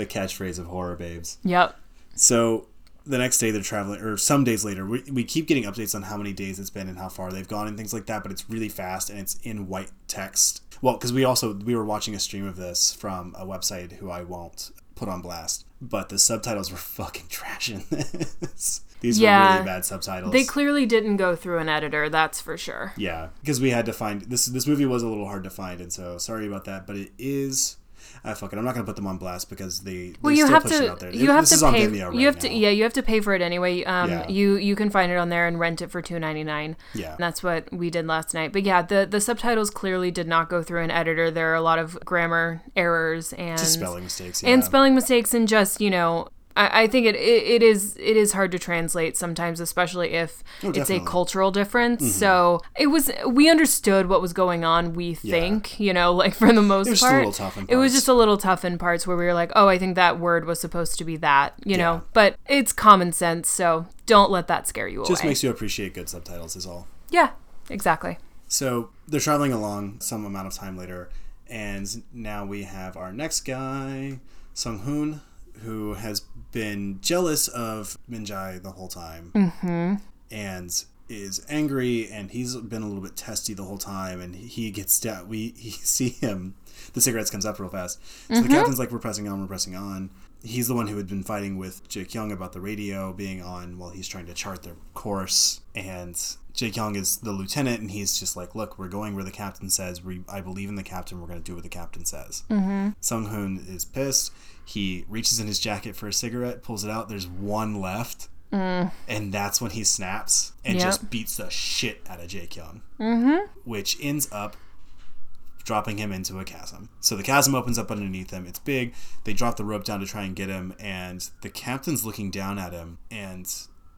[SPEAKER 2] catchphrase of horror babes.
[SPEAKER 1] Yep.
[SPEAKER 2] So the next day they're traveling, or some days later, we, we keep getting updates on how many days it's been and how far they've gone and things like that. But it's really fast and it's in white text. Well, because we also we were watching a stream of this from a website who I won't put on blast, but the subtitles were fucking trashing this. These were really bad subtitles.
[SPEAKER 1] They clearly didn't go through an editor, that's for sure.
[SPEAKER 2] yeah, because we had to find this. This movie was a little hard to find, and so sorry about that. But it is. Ah, fuck it. I'm not gonna put them on blast because they.
[SPEAKER 1] Well, you
[SPEAKER 2] still
[SPEAKER 1] have to.
[SPEAKER 2] out there.
[SPEAKER 1] You have
[SPEAKER 2] this
[SPEAKER 1] to pay.
[SPEAKER 2] Right
[SPEAKER 1] you have to. Yeah, you have to pay for it anyway. Um,
[SPEAKER 2] Yeah.
[SPEAKER 1] you you can find it on there and rent it for two ninety nine.
[SPEAKER 2] Yeah.
[SPEAKER 1] And that's what we did last night. But yeah, the the subtitles clearly did not go through an editor. There are a lot of grammar errors and
[SPEAKER 2] Just spelling mistakes. Yeah.
[SPEAKER 1] and spelling mistakes and just you know. I I think it, it, it is it is hard to translate sometimes, especially if it's a
[SPEAKER 2] Oh, definitely. Mm-hmm.
[SPEAKER 1] cultural difference. So it was we understood what was going on. We think you know, like for the most
[SPEAKER 2] It was just a
[SPEAKER 1] part,
[SPEAKER 2] little tough in
[SPEAKER 1] it was just a little tough in parts where we were like, oh, I think that word was supposed to be that, you
[SPEAKER 2] Yeah.
[SPEAKER 1] know. But it's common sense, so don't let that scare you
[SPEAKER 2] just
[SPEAKER 1] away.
[SPEAKER 2] Just makes you appreciate good subtitles is all
[SPEAKER 1] yeah, exactly.
[SPEAKER 2] so they're traveling along some amount of time later and now we have our next guy sung hoon who has been jealous of minjae the whole time mm-hmm. and is angry and he's been a little bit testy the whole time and he gets down we he see him the cigarettes comes up real fast. So the captain's like we're pressing on we're pressing on. He's the one who had been fighting with Jae Kyung about the radio being on while he's trying to chart their course and Jae Kyung is the lieutenant and he's just like look we're going where the captain says. We, I believe in the captain. We're going to do what the captain says. Mm-hmm. Sung Hoon is pissed he reaches in his jacket for a cigarette pulls it out there's one left and that's when he snaps and
[SPEAKER 1] Yep.
[SPEAKER 2] just beats the shit out of Jae Kyung, mm-hmm. which ends up dropping him into a chasm. So the chasm opens up underneath him. It's big. They drop the rope down to try and get him, and the captain's looking down at him, and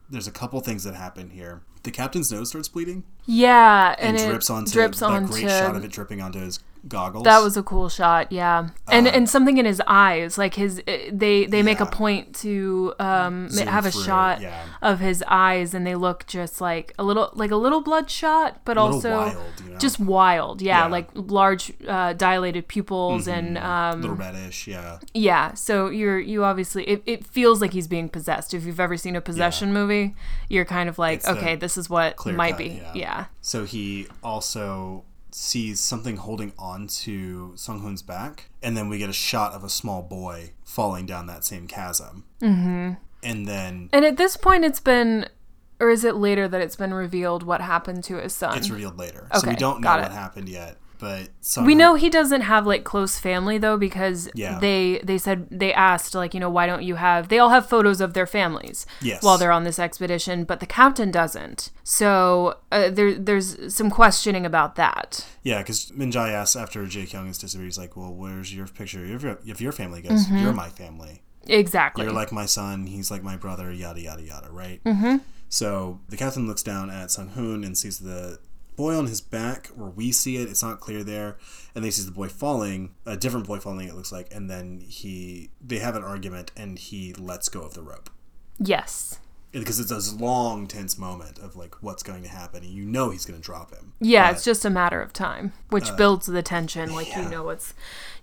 [SPEAKER 2] there's a couple things that happen here. The captain's nose starts bleeding
[SPEAKER 1] Yeah,
[SPEAKER 2] and,
[SPEAKER 1] and,
[SPEAKER 2] drips onto
[SPEAKER 1] drips
[SPEAKER 2] that
[SPEAKER 1] onto
[SPEAKER 2] great shot of it dripping onto his goggles.
[SPEAKER 1] That was a cool shot, yeah, and and something in his eyes, like his, eh, they they make a
[SPEAKER 2] Uh,
[SPEAKER 1] point to um
[SPEAKER 2] Zoom
[SPEAKER 1] have a
[SPEAKER 2] through,
[SPEAKER 1] shot
[SPEAKER 2] yeah.
[SPEAKER 1] of his eyes, and they look just like a little like a little bloodshot, but
[SPEAKER 2] little
[SPEAKER 1] also
[SPEAKER 2] wild, you know?
[SPEAKER 1] just wild, yeah,
[SPEAKER 2] Yeah. Mm-hmm.
[SPEAKER 1] like large uh, dilated pupils and um
[SPEAKER 2] little reddish, yeah.
[SPEAKER 1] yeah. So you're you obviously it, it feels like he's being possessed. If you've ever seen a possession movie, you're kind of like,
[SPEAKER 2] It's
[SPEAKER 1] okay, this is what might
[SPEAKER 2] cut,
[SPEAKER 1] be,
[SPEAKER 2] yeah. So he also sees something holding on to Sung Hoon's back, and then we get a shot of a small boy falling down that same chasm. Mm-hmm. And then
[SPEAKER 1] And at this point, it's been, or is it later that it's been revealed what happened to his son?
[SPEAKER 2] it's revealed later, so we don't know what happened yet. But
[SPEAKER 1] we know he doesn't have like close family though because
[SPEAKER 2] Yeah.
[SPEAKER 1] they they said they asked like you know why don't you have they all have photos of their families
[SPEAKER 2] Yes.
[SPEAKER 1] while they're on this expedition but the captain doesn't so uh, there there's some questioning about that
[SPEAKER 2] Yeah, because Minjae asks after Jake Young is disappeared, he's like, "Well, where's your picture if your, family?" Goes,
[SPEAKER 1] Mm-hmm.
[SPEAKER 2] "You're my family.
[SPEAKER 1] exactly
[SPEAKER 2] You're like my son. He's like my brother. Yada yada yada. Right." Mm-hmm. So the captain looks down at Sung Hoon and sees the boy on his back, where we see it. It's not clear there, and they he sees the boy falling, a different boy falling. It looks like, and then he they have an argument, and he lets go of the rope
[SPEAKER 1] yes
[SPEAKER 2] because it's this long, tense moment of like what's going to happen, and you know he's going to drop him.
[SPEAKER 1] yeah
[SPEAKER 2] But-
[SPEAKER 1] it's just a matter of time which builds the tension like
[SPEAKER 2] Uh, yeah.
[SPEAKER 1] you know what's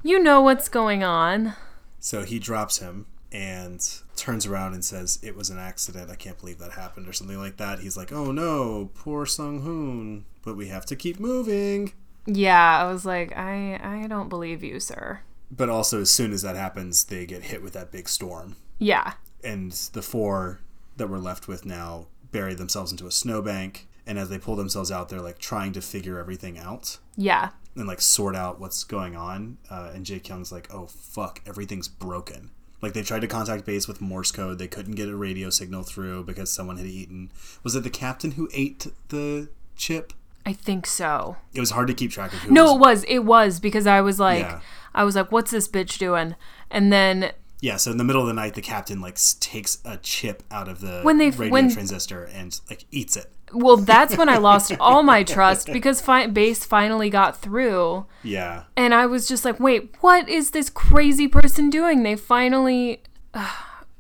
[SPEAKER 1] you know what's going on
[SPEAKER 2] So he drops him and turns around and says, It was an accident. I can't believe that happened, or something like that. He's like, Oh no, poor Sung Hoon, but we have to keep moving.
[SPEAKER 1] yeah i was like i i don't believe you sir
[SPEAKER 2] But also, as soon as that happens, they get hit with that big storm.
[SPEAKER 1] yeah
[SPEAKER 2] And the four that we're left with now bury themselves into a snowbank. And as they pull themselves out, they're like trying to figure everything out
[SPEAKER 1] yeah
[SPEAKER 2] and like sort out what's going on. Uh, and Jae Kyung's like, oh fuck, everything's broken. Like they tried to contact base with Morse code, they couldn't get a radio signal through because someone had eaten. Was it the captain who ate the chip?
[SPEAKER 1] i think so
[SPEAKER 2] It was hard to keep track of who.
[SPEAKER 1] No,
[SPEAKER 2] was,
[SPEAKER 1] it was. It was because I was like,
[SPEAKER 2] Yeah.
[SPEAKER 1] I was like, what's this bitch doing? And then
[SPEAKER 2] yeah. So in the middle of the night, the captain like takes a chip out of the
[SPEAKER 1] When they-
[SPEAKER 2] radio
[SPEAKER 1] when-
[SPEAKER 2] transistor and like eats it.
[SPEAKER 1] Well, that's when I lost all my trust because fi- base finally got through,
[SPEAKER 2] Yeah,
[SPEAKER 1] and I was just like, wait, what is this crazy person doing? They finally.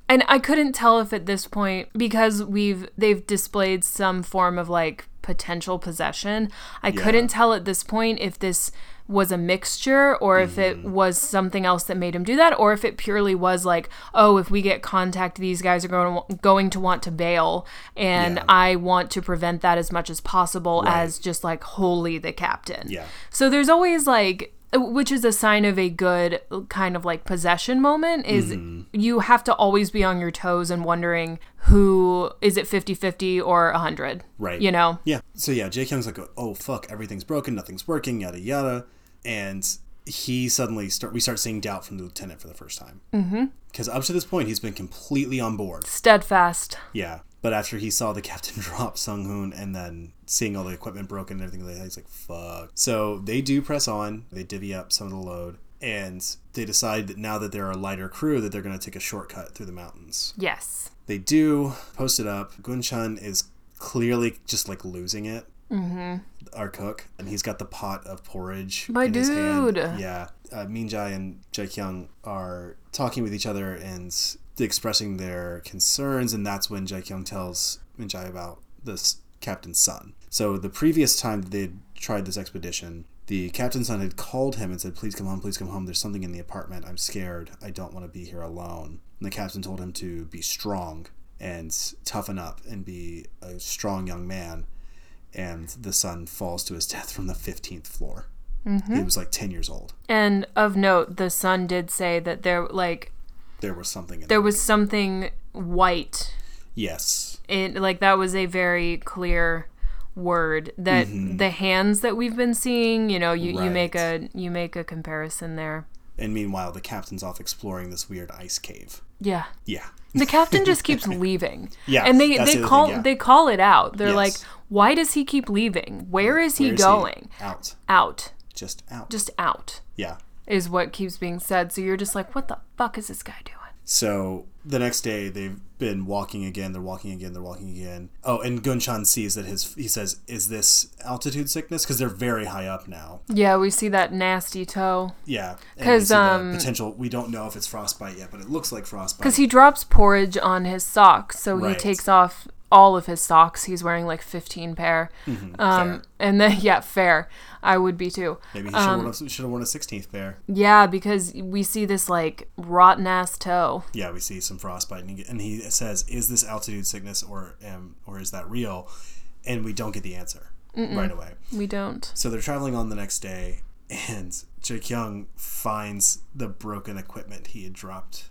[SPEAKER 1] And I couldn't tell if at this point because we've they've displayed some form of like potential possession. I couldn't tell at this point if this was a mixture or if it
[SPEAKER 2] Mm-hmm.
[SPEAKER 1] was something else that made him do that or if it purely was like oh if we get contact these guys are going to, going to want to bail and
[SPEAKER 2] Yeah.
[SPEAKER 1] I want to prevent that as much as possible
[SPEAKER 2] Right.
[SPEAKER 1] as just like wholly the captain.
[SPEAKER 2] yeah,
[SPEAKER 1] So there's always like which is a sign of a good kind of like possession moment is
[SPEAKER 2] Mm-hmm.
[SPEAKER 1] you have to always be on your toes and wondering who is it 50-50 or 100
[SPEAKER 2] Right.
[SPEAKER 1] you know
[SPEAKER 2] yeah. So yeah, Jae Kyung's like, oh fuck, everything's broken, nothing's working, yada yada, and he suddenly start we start seeing doubt from the lieutenant for the first time. Mm-hmm. Because up to this point, he's been completely on board.
[SPEAKER 1] steadfast
[SPEAKER 2] Yeah. But after he saw the captain drop Sung Hoon and then seeing all the equipment broken and everything like that, he's like, fuck. So they do press on. They divvy up some of the load. And they decide that now that they're a lighter crew, that they're going to take a shortcut through the mountains.
[SPEAKER 1] yes
[SPEAKER 2] They do post it up. Gun Gunchan is clearly just like losing it. Mm-hmm. Our cook, and he's got the pot of porridge.
[SPEAKER 1] My
[SPEAKER 2] in his hand.
[SPEAKER 1] dude.
[SPEAKER 2] Yeah, uh, Minjae and Jae Kyung are talking with each other and expressing their concerns, and that's when Jae Kyung tells Minjae about this captain's son. So the previous time that they had tried this expedition, the captain's son had called him and said, "Please come home, please come home. There's something in the apartment. I'm scared. I don't want to be here alone." And the captain told him to be strong and toughen up and be a strong young man. And the son falls to his death from the 15th floor. Mm-hmm. He was like 10 years old.
[SPEAKER 1] and of note the son did say that there like
[SPEAKER 2] There was something in
[SPEAKER 1] there was something white
[SPEAKER 2] Yes.
[SPEAKER 1] it like that was a very clear word that mm-hmm. the hands that we've been seeing you know you, you make a you make a comparison there
[SPEAKER 2] And meanwhile, the captain's off exploring this weird ice cave.
[SPEAKER 1] yeah
[SPEAKER 2] Yeah.
[SPEAKER 1] the captain just keeps leaving
[SPEAKER 2] Yeah,
[SPEAKER 1] and they they
[SPEAKER 2] the
[SPEAKER 1] call
[SPEAKER 2] thing, yeah.
[SPEAKER 1] they call it out they're
[SPEAKER 2] Yes.
[SPEAKER 1] like why does he keep leaving where is he
[SPEAKER 2] Where is
[SPEAKER 1] going
[SPEAKER 2] Out.
[SPEAKER 1] out
[SPEAKER 2] Just out.
[SPEAKER 1] just out
[SPEAKER 2] yeah.
[SPEAKER 1] is what keeps being said so you're just like what the fuck is this guy doing
[SPEAKER 2] So the next day they've been walking again. They're walking again. They're walking again. Oh, and Gunchan sees that his. He says, "Is this altitude sickness?" Because they're very high up now.
[SPEAKER 1] Yeah, we see that nasty toe.
[SPEAKER 2] Yeah, and
[SPEAKER 1] 'Cause,
[SPEAKER 2] we see the
[SPEAKER 1] um,
[SPEAKER 2] potential. We don't know if it's frostbite yet, but it looks like frostbite.
[SPEAKER 1] Because he drops porridge on his socks, so he takes off all of his socks. He's wearing like 15 pair.
[SPEAKER 2] Mm-hmm.
[SPEAKER 1] Um, and then, yeah, fair. I would be too.
[SPEAKER 2] Maybe he should have
[SPEAKER 1] um,
[SPEAKER 2] worn, a- should have worn a sixteenth pair.
[SPEAKER 1] Yeah, because we see this like rotten ass toe.
[SPEAKER 2] Yeah, we see some frostbite, and he, and he says, "Is this altitude sickness, or um, or is that real?" And we don't get the answer right away.
[SPEAKER 1] We don't.
[SPEAKER 2] So they're traveling on the next day, and Jae Kyung finds the broken equipment he had dropped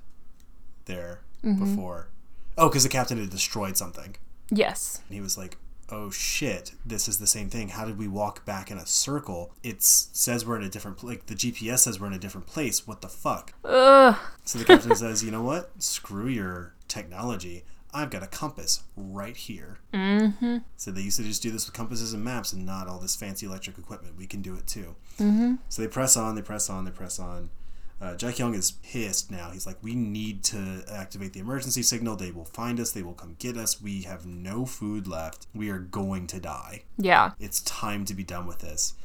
[SPEAKER 2] there
[SPEAKER 1] Mm-hmm.
[SPEAKER 2] before. Oh, because the captain had destroyed something.
[SPEAKER 1] Yes.
[SPEAKER 2] And he was like, "Oh shit, this is the same thing. How did we walk back in a circle? It says we're in a different like the GPS says we're in a different place. What the fuck?"
[SPEAKER 1] Ugh.
[SPEAKER 2] So the captain says, "You know what? Screw your technology. I've got a compass right here." Mm-hmm. So they used to just do this with compasses and maps, and not all this fancy electric equipment. We can do it too. Mm-hmm. So they press on, they press on, they press on. Uh, Jae Kyung is pissed now. He's like, "We need to activate the emergency signal. They will find us. They will come get us. We have no food left. We are going to die.
[SPEAKER 1] Yeah.
[SPEAKER 2] It's time to be done with this."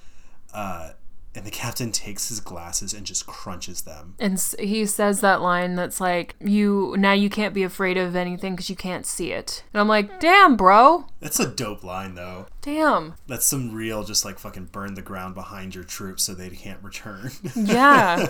[SPEAKER 2] Uh, and the captain takes his glasses and just crunches them.
[SPEAKER 1] And he says that line that's like, "You now you can't be afraid of anything because you can't see it." And I'm like, "Damn, bro.
[SPEAKER 2] That's a dope line, though.
[SPEAKER 1] Damn.
[SPEAKER 2] That's some real, just like fucking burn the ground behind your troops so they can't return.
[SPEAKER 1] Yeah.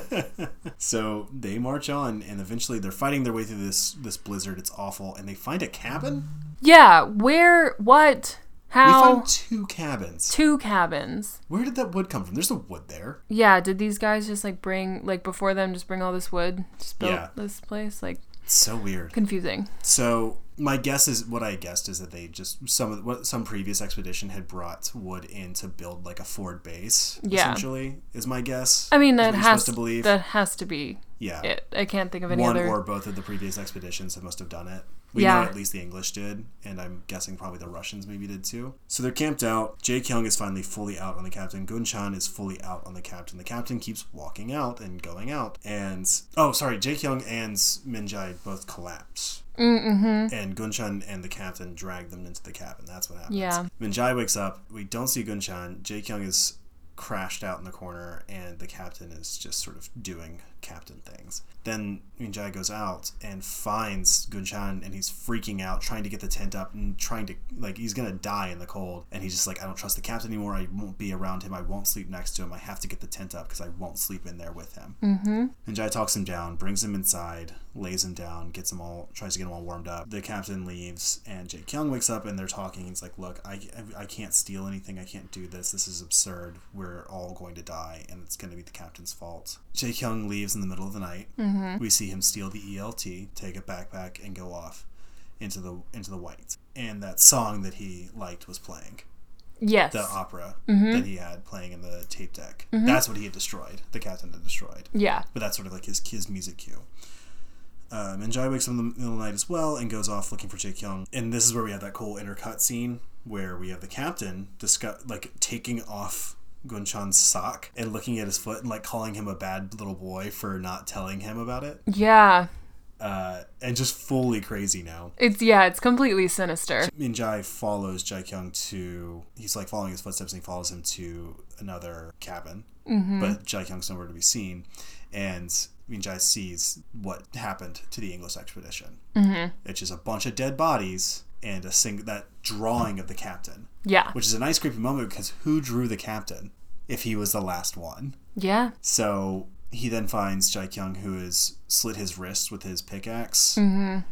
[SPEAKER 2] so they march on, and eventually they're fighting their way through this this blizzard. It's awful, and they find a cabin.
[SPEAKER 1] yeah. Where? What?
[SPEAKER 2] We found two cabins.
[SPEAKER 1] Two cabins.
[SPEAKER 2] Where did that wood come from? There's a wood there.
[SPEAKER 1] Yeah. Did these guys just like bring like before them just bring all this wood? Just build
[SPEAKER 2] Yeah.
[SPEAKER 1] this place? Like
[SPEAKER 2] It's so weird.
[SPEAKER 1] confusing.
[SPEAKER 2] So my guess is what I guessed is that they just some of what some previous expedition had brought wood in to build like a Ford base.
[SPEAKER 1] Yeah.
[SPEAKER 2] essentially is my guess.
[SPEAKER 1] I mean that has
[SPEAKER 2] to believe.
[SPEAKER 1] that has to be
[SPEAKER 2] yeah,
[SPEAKER 1] it. I can't think of any
[SPEAKER 2] one
[SPEAKER 1] other.
[SPEAKER 2] or both of the previous expeditions that must have done it. We
[SPEAKER 1] Yeah.
[SPEAKER 2] know at least the English did, and I'm guessing probably the Russians maybe did too. So they're camped out. Jae Kyung is finally fully out on the captain. Gunchan is fully out on the captain. The captain keeps walking out and going out. And oh, sorry, Jae Kyung and Minjae both collapse. Mm-hmm. And Gunchan and the captain drag them into the cabin. That's what happens.
[SPEAKER 1] Yeah.
[SPEAKER 2] Minjae wakes up. We don't see Gunchan. Jae Kyung is crashed out in the corner, and the captain is just sort of doing captain things. Then Minjae goes out and finds Gunchan, and he's freaking out, trying to get the tent up and trying to like he's gonna die in the cold. And he's just like, I don't trust the captain anymore. I won't be around him. I won't sleep next to him. I have to get the tent up because I won't sleep in there with him. Mm-hmm. Minjae talks him down, brings him inside, lays him down, gets him all, tries to get him all warmed up. The captain leaves, and Jae Kyung wakes up, and they're talking. He's like, "Look, I, I can't steal anything. I can't do this. This is absurd. We're all going to die, and it's to be the captain's fault." Jae Kyung leaves in the middle of the night. Mm-hmm. Mm-hmm. We see him steal the ELT, take a backpack, and go off into the into the white. And that song that he liked was playing
[SPEAKER 1] yes.
[SPEAKER 2] the opera mm-hmm. that he had playing in the tape deck. Mm-hmm. That's what he had destroyed. The captain had destroyed
[SPEAKER 1] yeah.
[SPEAKER 2] but that's sort of like his his music cue. Um, and Jai wakes up in the middle of the night as well and goes off looking for Jae Kyung. And this is where we have that cool intercut scene where we have the captain discuss like taking off Gunchan's sock and looking at his foot and like calling him a bad little boy for not telling him about it.
[SPEAKER 1] Yeah.
[SPEAKER 2] Uh, and just fully crazy now.
[SPEAKER 1] It's yeah. It's completely sinister.
[SPEAKER 2] Minjae follows Jae Kyung to he's like following his footsteps and he follows him to another cabin. Mm-hmm. But nowhere to be seen. And Minjae sees what happened to the English expedition. Mm-hmm. It's just a bunch of dead bodies and a sing that drawing of the captain.
[SPEAKER 1] Yeah.
[SPEAKER 2] Which is a nice creepy moment because who drew the captain if he was the last one?
[SPEAKER 1] Yeah.
[SPEAKER 2] So he then finds Jae Kyung, who has slit his wrist with his pickaxe and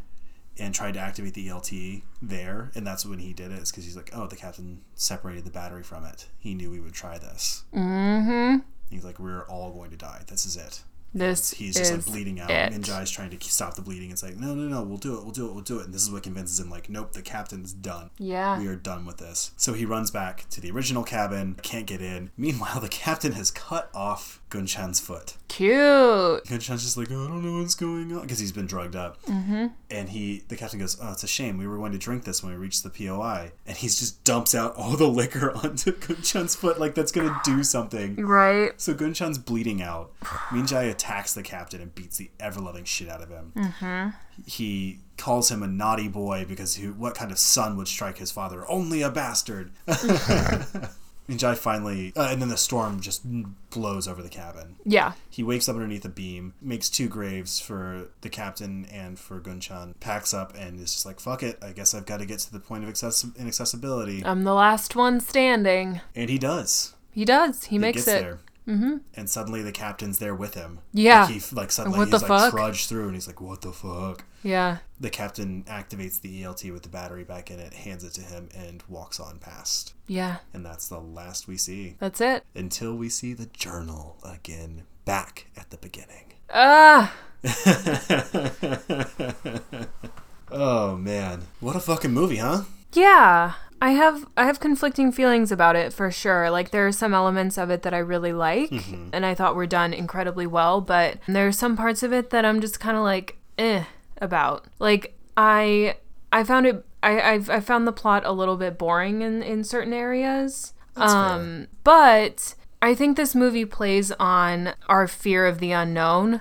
[SPEAKER 2] tried to activate the ELT there. And that's when he did it, is because he's like, oh, the captain separated the battery from it. He knew we would try this. Mm-hmm. He's like, we're all going to die. This is it.
[SPEAKER 1] This
[SPEAKER 2] He's just like bleeding out.
[SPEAKER 1] it.
[SPEAKER 2] Minjae's trying to stop the bleeding. It's like, no, no, no, we'll do it, we'll do it, we'll do it. And this is what convinces him, like, nope, the captain's done.
[SPEAKER 1] Yeah.
[SPEAKER 2] We are done with this. So he runs back to the original cabin, can't get in. Meanwhile, the captain has cut off Gunchan's foot.
[SPEAKER 1] Cute.
[SPEAKER 2] Gunchan's just like, oh, I don't know what's going on because he's been drugged up. Mm-hmm. And he, the captain goes, oh, it's a shame. We were going to drink this when we reached the POI, and he just dumps out all the liquor onto Gunchan's foot, like that's gonna do something.
[SPEAKER 1] Right.
[SPEAKER 2] So Gunchan's bleeding out. Minjae attacks the captain and beats the ever loving shit out of him. Mm-hmm. He calls him a naughty boy because who, what kind of son would strike his father? Only a bastard. And Jai finally, uh, and then the storm just blows over the cabin.
[SPEAKER 1] Yeah.
[SPEAKER 2] He wakes up underneath a beam, makes two graves for the captain and for Gunchan, packs up, and is just like, fuck it, I guess I've got to get to the point of access- inaccessibility.
[SPEAKER 1] I'm the last one standing.
[SPEAKER 2] and he does.
[SPEAKER 1] He does. He,
[SPEAKER 2] He
[SPEAKER 1] makes it.
[SPEAKER 2] there. Mm-hmm. And suddenly the captain's there with him.
[SPEAKER 1] Yeah.
[SPEAKER 2] Like he like suddenly
[SPEAKER 1] What
[SPEAKER 2] he's like
[SPEAKER 1] fuck?
[SPEAKER 2] trudged through and he's like, what the fuck?
[SPEAKER 1] Yeah.
[SPEAKER 2] The captain activates the ELT with the battery back in it, hands it to him, and walks on past.
[SPEAKER 1] Yeah.
[SPEAKER 2] And that's the last we see.
[SPEAKER 1] That's it.
[SPEAKER 2] Until we see the journal again, back at the beginning.
[SPEAKER 1] Ah.
[SPEAKER 2] Oh man, what a fucking movie, huh?
[SPEAKER 1] Yeah. I have I have conflicting feelings about it for sure. Like there are some elements of it that I really like and I thought were done incredibly well, but there are some parts of it that I'm just kind of like eh about. Like I I found it I I've, I found the plot a little bit boring in in certain areas.
[SPEAKER 2] That's fair.
[SPEAKER 1] um but I think this movie plays on our fear of the unknown.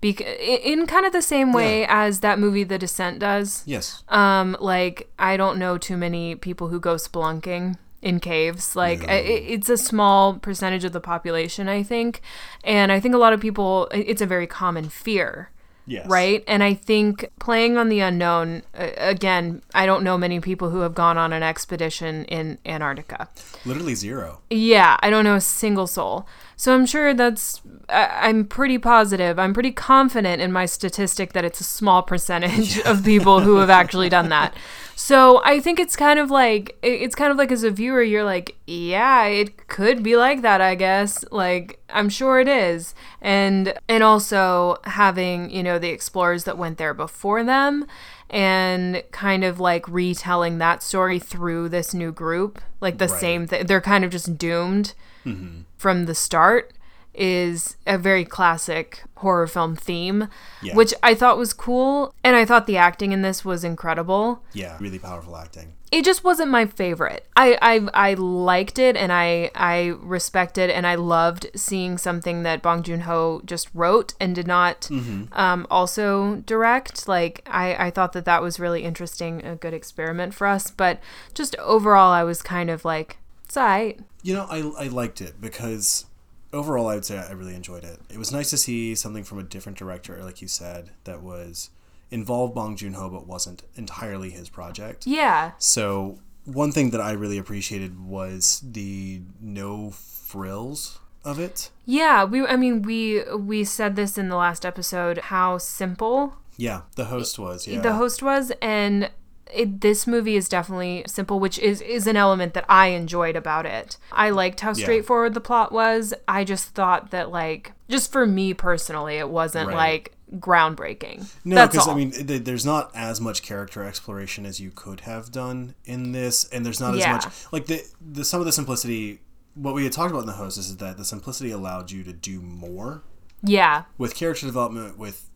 [SPEAKER 1] Bec- in kind of the same way as that movie The Descent does.
[SPEAKER 2] Yes.
[SPEAKER 1] Um, like I don't know too many people who go spelunking in caves. Like I it, it's a small percentage of the population, I think, and I think a lot of people. It's a very common fear.
[SPEAKER 2] Yes.
[SPEAKER 1] Right. And I think playing on the unknown, uh, again, I don't know many people who have gone on an expedition in Antarctica.
[SPEAKER 2] Literally zero.
[SPEAKER 1] Yeah, I don't know a single soul. So I'm sure that's, I, I'm pretty positive, I'm pretty confident in my statistic that it's a small percentage of people who have actually done that. So I think it's kind of like, it's kind of like as a viewer, you're like, yeah, it could be like that, I guess. Like, I'm sure it is. And, and also having, you know, the explorers that went there before them and kind of like retelling that story through this new group, like the
[SPEAKER 2] Right.
[SPEAKER 1] same thing. They're kind of just doomed mm-hmm. From the start is a very classic horror film theme,
[SPEAKER 2] Yeah.
[SPEAKER 1] which I thought was cool. And I thought the acting in this was incredible.
[SPEAKER 2] Yeah. Really powerful acting.
[SPEAKER 1] It just wasn't my favorite. I, I I liked it and I I respected and I loved seeing something that Bong Joon Ho just wrote and did not um, also direct. Like I I thought that that was really interesting, a good experiment for us. But just overall, I was kind of like, it's alright.
[SPEAKER 2] You know, I, I liked it because overall, I would say I really enjoyed it. It was nice to see something from a different director, like you said, that was involved Bong Joon Ho but wasn't entirely his project.
[SPEAKER 1] Yeah.
[SPEAKER 2] So one thing that I really appreciated was the no frills of it.
[SPEAKER 1] Yeah, we I mean we we said this in the last episode how simple
[SPEAKER 2] Yeah, the host was. Yeah,
[SPEAKER 1] the host was and it, this movie is definitely simple which is is an element that I enjoyed about it. I liked how straightforward the plot was. I just thought that like just for me personally it wasn't
[SPEAKER 2] Right.
[SPEAKER 1] like groundbreaking.
[SPEAKER 2] No, because. I mean, th- there's not as much character exploration as you could have done in this, and there's not
[SPEAKER 1] Yeah.
[SPEAKER 2] as much like the the some of the simplicity. What we had talked about in the host is that the simplicity allowed you to do more
[SPEAKER 1] yeah.
[SPEAKER 2] with character development, with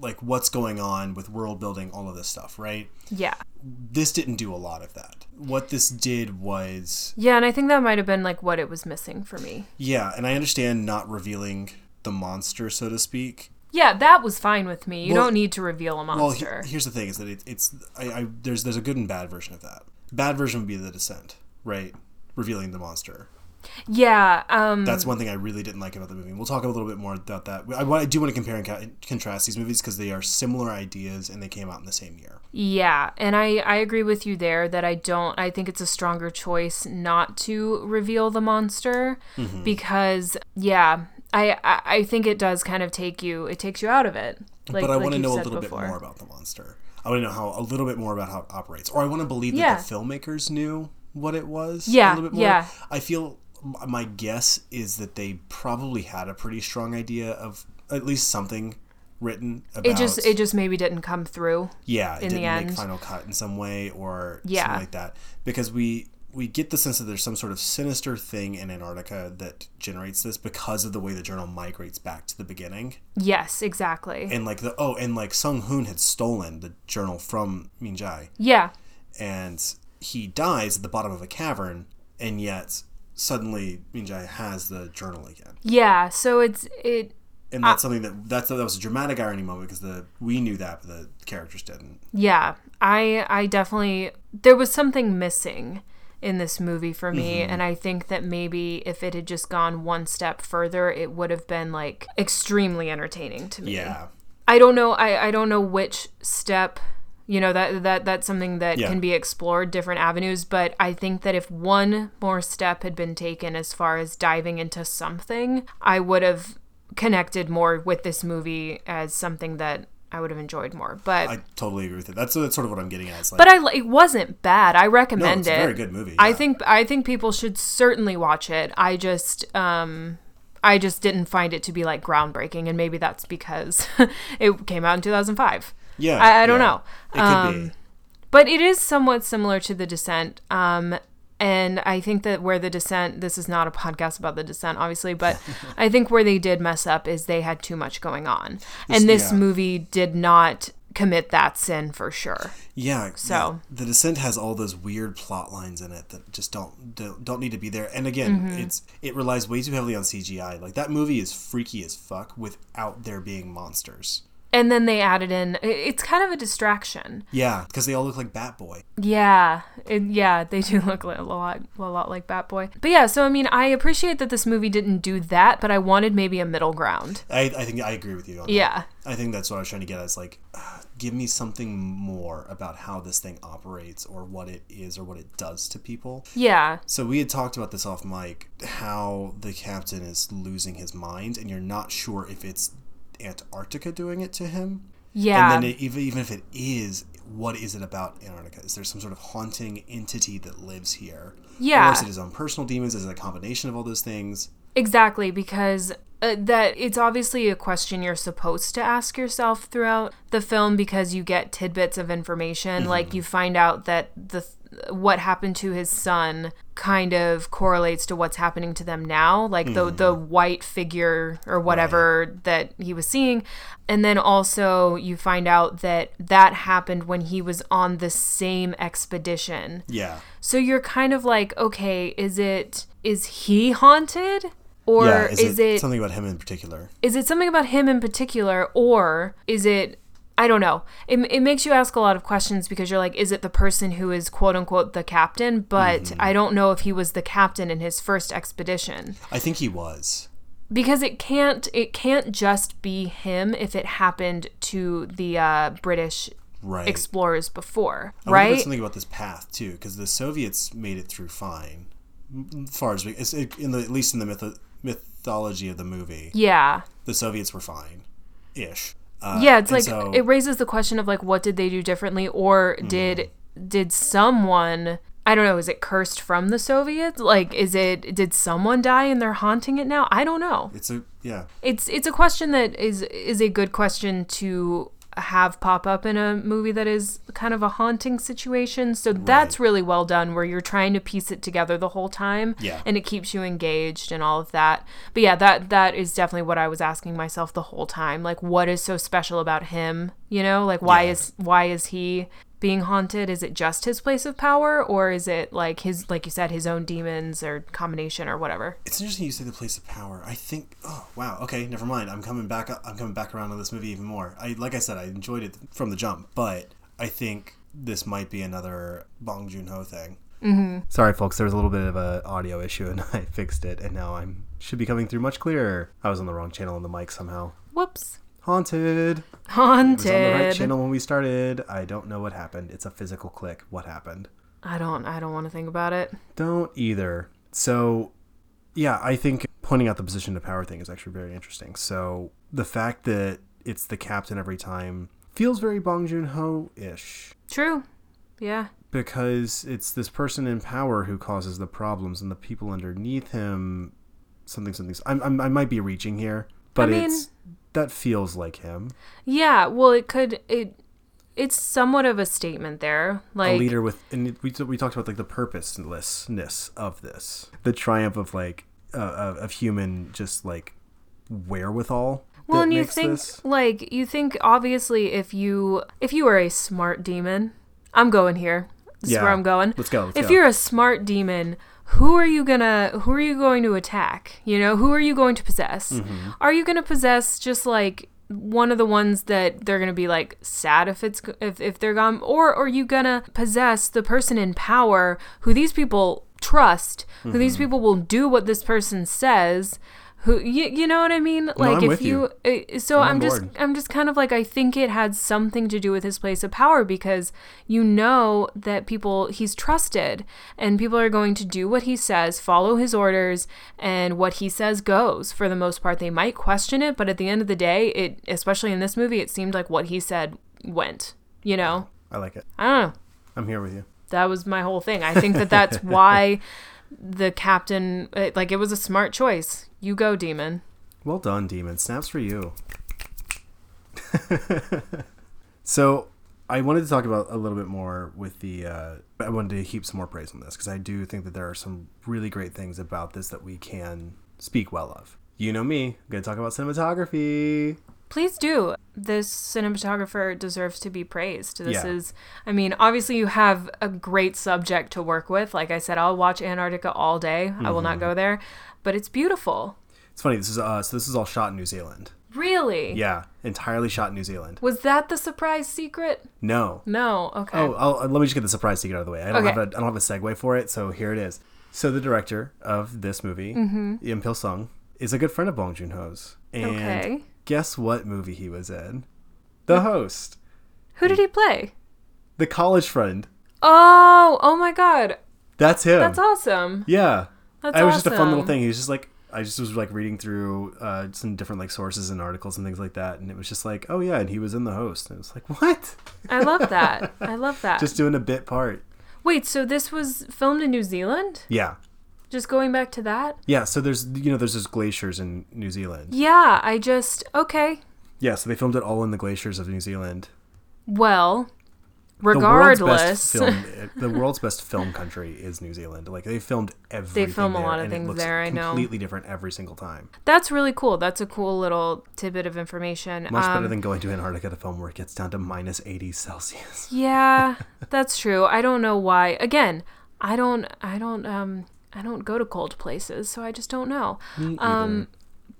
[SPEAKER 2] like what's going on, with world building, all of this stuff. Right?
[SPEAKER 1] Yeah.
[SPEAKER 2] This didn't do a lot of that. What this did was,
[SPEAKER 1] Yeah, and I think that might have been like what it was missing for me.
[SPEAKER 2] yeah, and I understand not revealing the monster, so to speak.
[SPEAKER 1] Yeah, that was fine with me. You
[SPEAKER 2] Well-
[SPEAKER 1] don't need to reveal a monster.
[SPEAKER 2] Well, he- here's the thing: is that it, it's I, I there's there's a good and bad version of that. Bad version would be the descent, right? Revealing the monster.
[SPEAKER 1] Yeah, um
[SPEAKER 2] That's one thing I really didn't like about the movie. We'll talk a little bit more about that. I, I do want to compare and ca- contrast these movies because they are similar ideas and they came out in the same year.
[SPEAKER 1] Yeah, and I I agree with you there that I don't I think it's a stronger choice not to reveal the monster
[SPEAKER 2] Mm-hmm.
[SPEAKER 1] because yeah, I, I I think it does kind of take you it takes you out of it. Like,
[SPEAKER 2] but I
[SPEAKER 1] like
[SPEAKER 2] want to know a little
[SPEAKER 1] before.
[SPEAKER 2] bit more about the monster. I want to know how a little bit more about how it operates, or I want to believe that
[SPEAKER 1] Yeah.
[SPEAKER 2] the filmmakers knew what it was.
[SPEAKER 1] Yeah,
[SPEAKER 2] a little bit more.
[SPEAKER 1] yeah.
[SPEAKER 2] I feel my guess is that they probably had a pretty strong idea of at least something written about
[SPEAKER 1] It just it just maybe didn't come through.
[SPEAKER 2] yeah, it
[SPEAKER 1] in the
[SPEAKER 2] didn't make
[SPEAKER 1] end.
[SPEAKER 2] final cut in some way or
[SPEAKER 1] Yeah.
[SPEAKER 2] something like that. Because we we get the sense that there's some sort of sinister thing in Antarctica that generates this because of the way the journal migrates back to the beginning.
[SPEAKER 1] Yes, exactly.
[SPEAKER 2] And like the oh, and like Sung Hoon had stolen the journal from Min Jae,
[SPEAKER 1] yeah.
[SPEAKER 2] and he dies at the bottom of a cavern, and yet suddenly Min Jae has the journal again.
[SPEAKER 1] Yeah, so it's it
[SPEAKER 2] And that's something that that's that was a dramatic irony moment because the we knew that but the characters didn't.
[SPEAKER 1] yeah, I I definitely there was something missing in this movie for me
[SPEAKER 2] Mm-hmm.
[SPEAKER 1] and I think that maybe if it had just gone one step further it would have been like extremely entertaining to me.
[SPEAKER 2] Yeah.
[SPEAKER 1] I don't know I, I don't know which step you know that that that's something that
[SPEAKER 2] Yeah.
[SPEAKER 1] can be explored different avenues but I think that if one more step had been taken as far as diving into something I would have connected more with this movie as something that I would have enjoyed more but
[SPEAKER 2] I totally agree with it. That's, that's sort of what I'm getting at. Like,
[SPEAKER 1] but I it wasn't bad I
[SPEAKER 2] no,
[SPEAKER 1] recommend
[SPEAKER 2] it's a
[SPEAKER 1] it
[SPEAKER 2] very good movie.
[SPEAKER 1] I think I think people should certainly watch it. I just um I just didn't find it to be like groundbreaking and maybe that's because it came out in 2005.
[SPEAKER 2] Yeah,
[SPEAKER 1] I, I don't
[SPEAKER 2] yeah.
[SPEAKER 1] know.
[SPEAKER 2] It could
[SPEAKER 1] Um,
[SPEAKER 2] be.
[SPEAKER 1] But it is somewhat similar to The Descent. Um and I think that where The Descent, this is not a podcast about The Descent, obviously, but I think where they did mess up is they had too much going on. And this
[SPEAKER 2] yeah.
[SPEAKER 1] movie did not commit that sin for sure.
[SPEAKER 2] Yeah.
[SPEAKER 1] So-
[SPEAKER 2] yeah. the Descent has all those weird plot lines in it that just don't don't, don't need to be there. And again,
[SPEAKER 1] Mm-hmm.
[SPEAKER 2] it's it relies way too heavily on CGI. Like that movie is freaky as fuck without there being monsters.
[SPEAKER 1] And then they added in, it's kind of a distraction.
[SPEAKER 2] Yeah, because they all look like Batboy.
[SPEAKER 1] Yeah, it, yeah, they do look a lot, a lot like Batboy. But yeah, so I mean, I appreciate that this movie didn't do that, but I wanted maybe a middle ground.
[SPEAKER 2] I, I think I agree with you on that.
[SPEAKER 1] Yeah,
[SPEAKER 2] I think that's what I was trying to get at. Is like, uh, give me something more about how this thing operates or what it is or what it does to people.
[SPEAKER 1] yeah,
[SPEAKER 2] So we had talked about this off mic, how the captain is losing his mind, and you're not sure if it's Antarctica doing it to him.
[SPEAKER 1] yeah,
[SPEAKER 2] And then it, even even if it is, what is it about Antarctica? Is there some sort of haunting entity that lives here?
[SPEAKER 1] Yeah.
[SPEAKER 2] Or is it his own personal demons? Is it a combination of all those things?
[SPEAKER 1] exactly. Because uh, that it's obviously a question you're supposed to ask yourself throughout the film because you get tidbits of information. Like you find out that the what happened to his son kind of correlates to what's happening to them now like the the mm-hmm. white figure or whatever that he was seeing and then also you find out that that happened when he was on the same expedition
[SPEAKER 2] Yeah.
[SPEAKER 1] so you're kind of like okay is it is he haunted or
[SPEAKER 2] yeah.
[SPEAKER 1] is,
[SPEAKER 2] Is,
[SPEAKER 1] it
[SPEAKER 2] it something about him in particular?
[SPEAKER 1] is it something about him in particular or is it i don't know it, it makes you ask a lot of questions because you're like is it the person who is quote unquote the captain but
[SPEAKER 2] Mm-hmm.
[SPEAKER 1] i don't know if he was the captain in his first expedition
[SPEAKER 2] I think he was.
[SPEAKER 1] because it can't it can't just be him if it happened to the uh, british
[SPEAKER 2] Right.
[SPEAKER 1] explorers before
[SPEAKER 2] I
[SPEAKER 1] right
[SPEAKER 2] something about this path too, because the Soviets made it through fine, as far as we, it's in the at least in the myth, mythology of the movie,
[SPEAKER 1] yeah
[SPEAKER 2] the Soviets were fine, ish. Uh,
[SPEAKER 1] yeah it's like
[SPEAKER 2] so-
[SPEAKER 1] it raises the question of like what did they do differently? Or did did someone i don't know is it cursed from the soviets? Like is it did someone die and they're haunting it now? I don't know.
[SPEAKER 2] It's a yeah.
[SPEAKER 1] it's it's a question that is is a good question to have pop up in a movie that is kind of a haunting situation. So that's really well done where you're trying to piece it together the whole time
[SPEAKER 2] Yeah.
[SPEAKER 1] and it keeps you engaged and all of that. But yeah that that is definitely what i was asking myself the whole time. Like what is so special about him? You know like why
[SPEAKER 2] Yeah.
[SPEAKER 1] is why is he being haunted is it just his place of power or is it like his like you said his own demons or combination or whatever
[SPEAKER 2] It's interesting you say the place of power. I think. Oh wow. Okay, never mind. I'm coming back. I'm coming back around on this movie even more. I like I said, I enjoyed it from the jump, but I think this might be another Bong Joon Ho thing. Mm-hmm. Sorry, folks. There was a little bit of an audio issue, and I fixed it, and now I'm should be coming through much clearer. I was on the wrong channel on the mic somehow.
[SPEAKER 1] whoops
[SPEAKER 2] Haunted.
[SPEAKER 1] Haunted.
[SPEAKER 2] It was on the right channel when we started. I don't know what happened. It's a physical click. What happened?
[SPEAKER 1] I don't I don't want to think about it.
[SPEAKER 2] Don't either. So, yeah, I think pointing out the position of power thing is actually very interesting. So, the fact that it's the captain every time feels very Bong Joon Ho ish
[SPEAKER 1] True. Yeah.
[SPEAKER 2] because it's this person in power who causes the problems, and the people underneath him something something. I'm, I'm, I might be reaching here, but
[SPEAKER 1] I mean-
[SPEAKER 2] it's that feels like him.
[SPEAKER 1] Yeah, well it could it it's somewhat of a statement there. Like
[SPEAKER 2] a leader with and we, we talked about like the purposelessness of this the triumph of like uh, of, of human just like wherewithal
[SPEAKER 1] well, and you think
[SPEAKER 2] this.
[SPEAKER 1] like you think obviously if you if you are a smart demon, I'm going here. This is
[SPEAKER 2] Yeah.
[SPEAKER 1] where I'm going.
[SPEAKER 2] Let's go, let's
[SPEAKER 1] if
[SPEAKER 2] go.
[SPEAKER 1] you're a smart demon, who are you gonna who are you going to attack? You know, who are you going to possess?
[SPEAKER 2] Mm-hmm.
[SPEAKER 1] Are you gonna possess just like one of the ones that they're gonna be like sad if it's if, if they're gone, or are you gonna possess the person in power who these people trust, who
[SPEAKER 2] Mm-hmm.
[SPEAKER 1] these people will do what this person says? Who you, you know what I mean? Like
[SPEAKER 2] I'm
[SPEAKER 1] if
[SPEAKER 2] with you.
[SPEAKER 1] uh, so
[SPEAKER 2] I'm
[SPEAKER 1] I'm, just. I'm just kind of like I think it had something to do with his place of power because you know that people he's trusted and people are going to do what he says, follow his orders, and what he says goes. For the most part, they might question it, but at the end of the day, it especially in this movie, it seemed like what he said went. You know,
[SPEAKER 2] i like it
[SPEAKER 1] I don't know.
[SPEAKER 2] i'm here with you
[SPEAKER 1] That was my whole thing. I think that that's why the captain, uh, like, it was a smart choice. You go, demon.
[SPEAKER 2] well done demon. Snaps for you. So i wanted to talk about a little bit more with the uh, i wanted to heap some more praise on this because i do think that there are some really great things about this that we can speak well of. You know me. I'm gonna talk about cinematography
[SPEAKER 1] Please do. This cinematographer deserves to be praised. This
[SPEAKER 2] Yeah.
[SPEAKER 1] is, I mean, obviously you have a great subject to work with. Like I said, I'll watch Antarctica all day. I will
[SPEAKER 2] Mm-hmm.
[SPEAKER 1] not go there, but it's beautiful.
[SPEAKER 2] It's funny. This is uh, so this is all shot in New Zealand.
[SPEAKER 1] Really?
[SPEAKER 2] Yeah, entirely shot in New Zealand.
[SPEAKER 1] Was that the surprise secret?
[SPEAKER 2] No.
[SPEAKER 1] No. Okay.
[SPEAKER 2] Oh, I'll, let me just get the surprise secret out of the way. I don't
[SPEAKER 1] Okay.
[SPEAKER 2] have a I don't have a segue for it, so here it is. So the director of this movie, mm Im Pil Sung, is a good friend of Bong Joon Ho's. And
[SPEAKER 1] Okay.
[SPEAKER 2] Guess what movie he was in? The Host,
[SPEAKER 1] Who did he play?
[SPEAKER 2] the college friend.
[SPEAKER 1] Oh, oh my God.
[SPEAKER 2] That's him.
[SPEAKER 1] That's awesome.
[SPEAKER 2] Yeah.
[SPEAKER 1] That's
[SPEAKER 2] it was just a fun little thing. He was just like I just was like reading through uh, some different like sources and articles and things like that, and it was just like, oh yeah, and he was in the host, and it was like, what?
[SPEAKER 1] I love that. I love that.
[SPEAKER 2] Just doing a bit part.
[SPEAKER 1] Wait, so this was filmed in New Zealand?
[SPEAKER 2] Yeah,
[SPEAKER 1] Just going back to that?
[SPEAKER 2] yeah. So there's you know there's those glaciers in New Zealand.
[SPEAKER 1] Yeah, I just okay.
[SPEAKER 2] Yeah, so they filmed it all in the glaciers of New Zealand.
[SPEAKER 1] Well,
[SPEAKER 2] The world's
[SPEAKER 1] regardless,
[SPEAKER 2] best film, the world's best film country is New Zealand. Like they filmed everything.
[SPEAKER 1] They film a lot of things there, I know.
[SPEAKER 2] Completely different every single time.
[SPEAKER 1] that's really cool. That's a cool little tidbit of information.
[SPEAKER 2] Much
[SPEAKER 1] Um,
[SPEAKER 2] better than going to Antarctica to film where it gets down to minus eighty Celsius.
[SPEAKER 1] yeah, that's true. I don't know why. Again, I don't. I don't. Um, I don't go to cold places, so I just don't know. Um,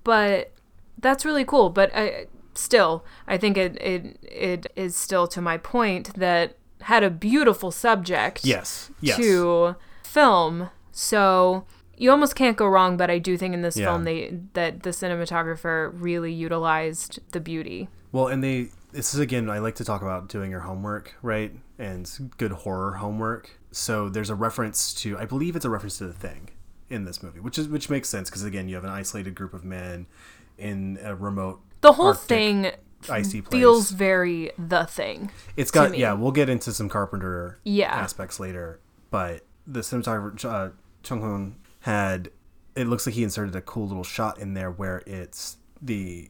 [SPEAKER 1] but that's really cool. But I still, I think it it it is still to my point that had a beautiful subject.
[SPEAKER 2] Yes. Yes.
[SPEAKER 1] to film. So you almost can't go wrong, but I do think in this
[SPEAKER 2] Yeah.
[SPEAKER 1] film they that the cinematographer really utilized the beauty.
[SPEAKER 2] Well, and they this is again I like to talk about doing your homework, right? And good horror homework. So there's a reference to I believe it's a reference to the thing in this movie, which is which makes sense because again, you have an isolated group of men in a remote
[SPEAKER 1] The whole
[SPEAKER 2] Arctic,
[SPEAKER 1] thing
[SPEAKER 2] icy place.
[SPEAKER 1] feels very the thing.
[SPEAKER 2] It's got yeah, we'll get into some Carpenter
[SPEAKER 1] Yeah.
[SPEAKER 2] aspects later, but the cinematographer uh, Chung Hoon had it looks like he inserted a cool little shot in there where it's the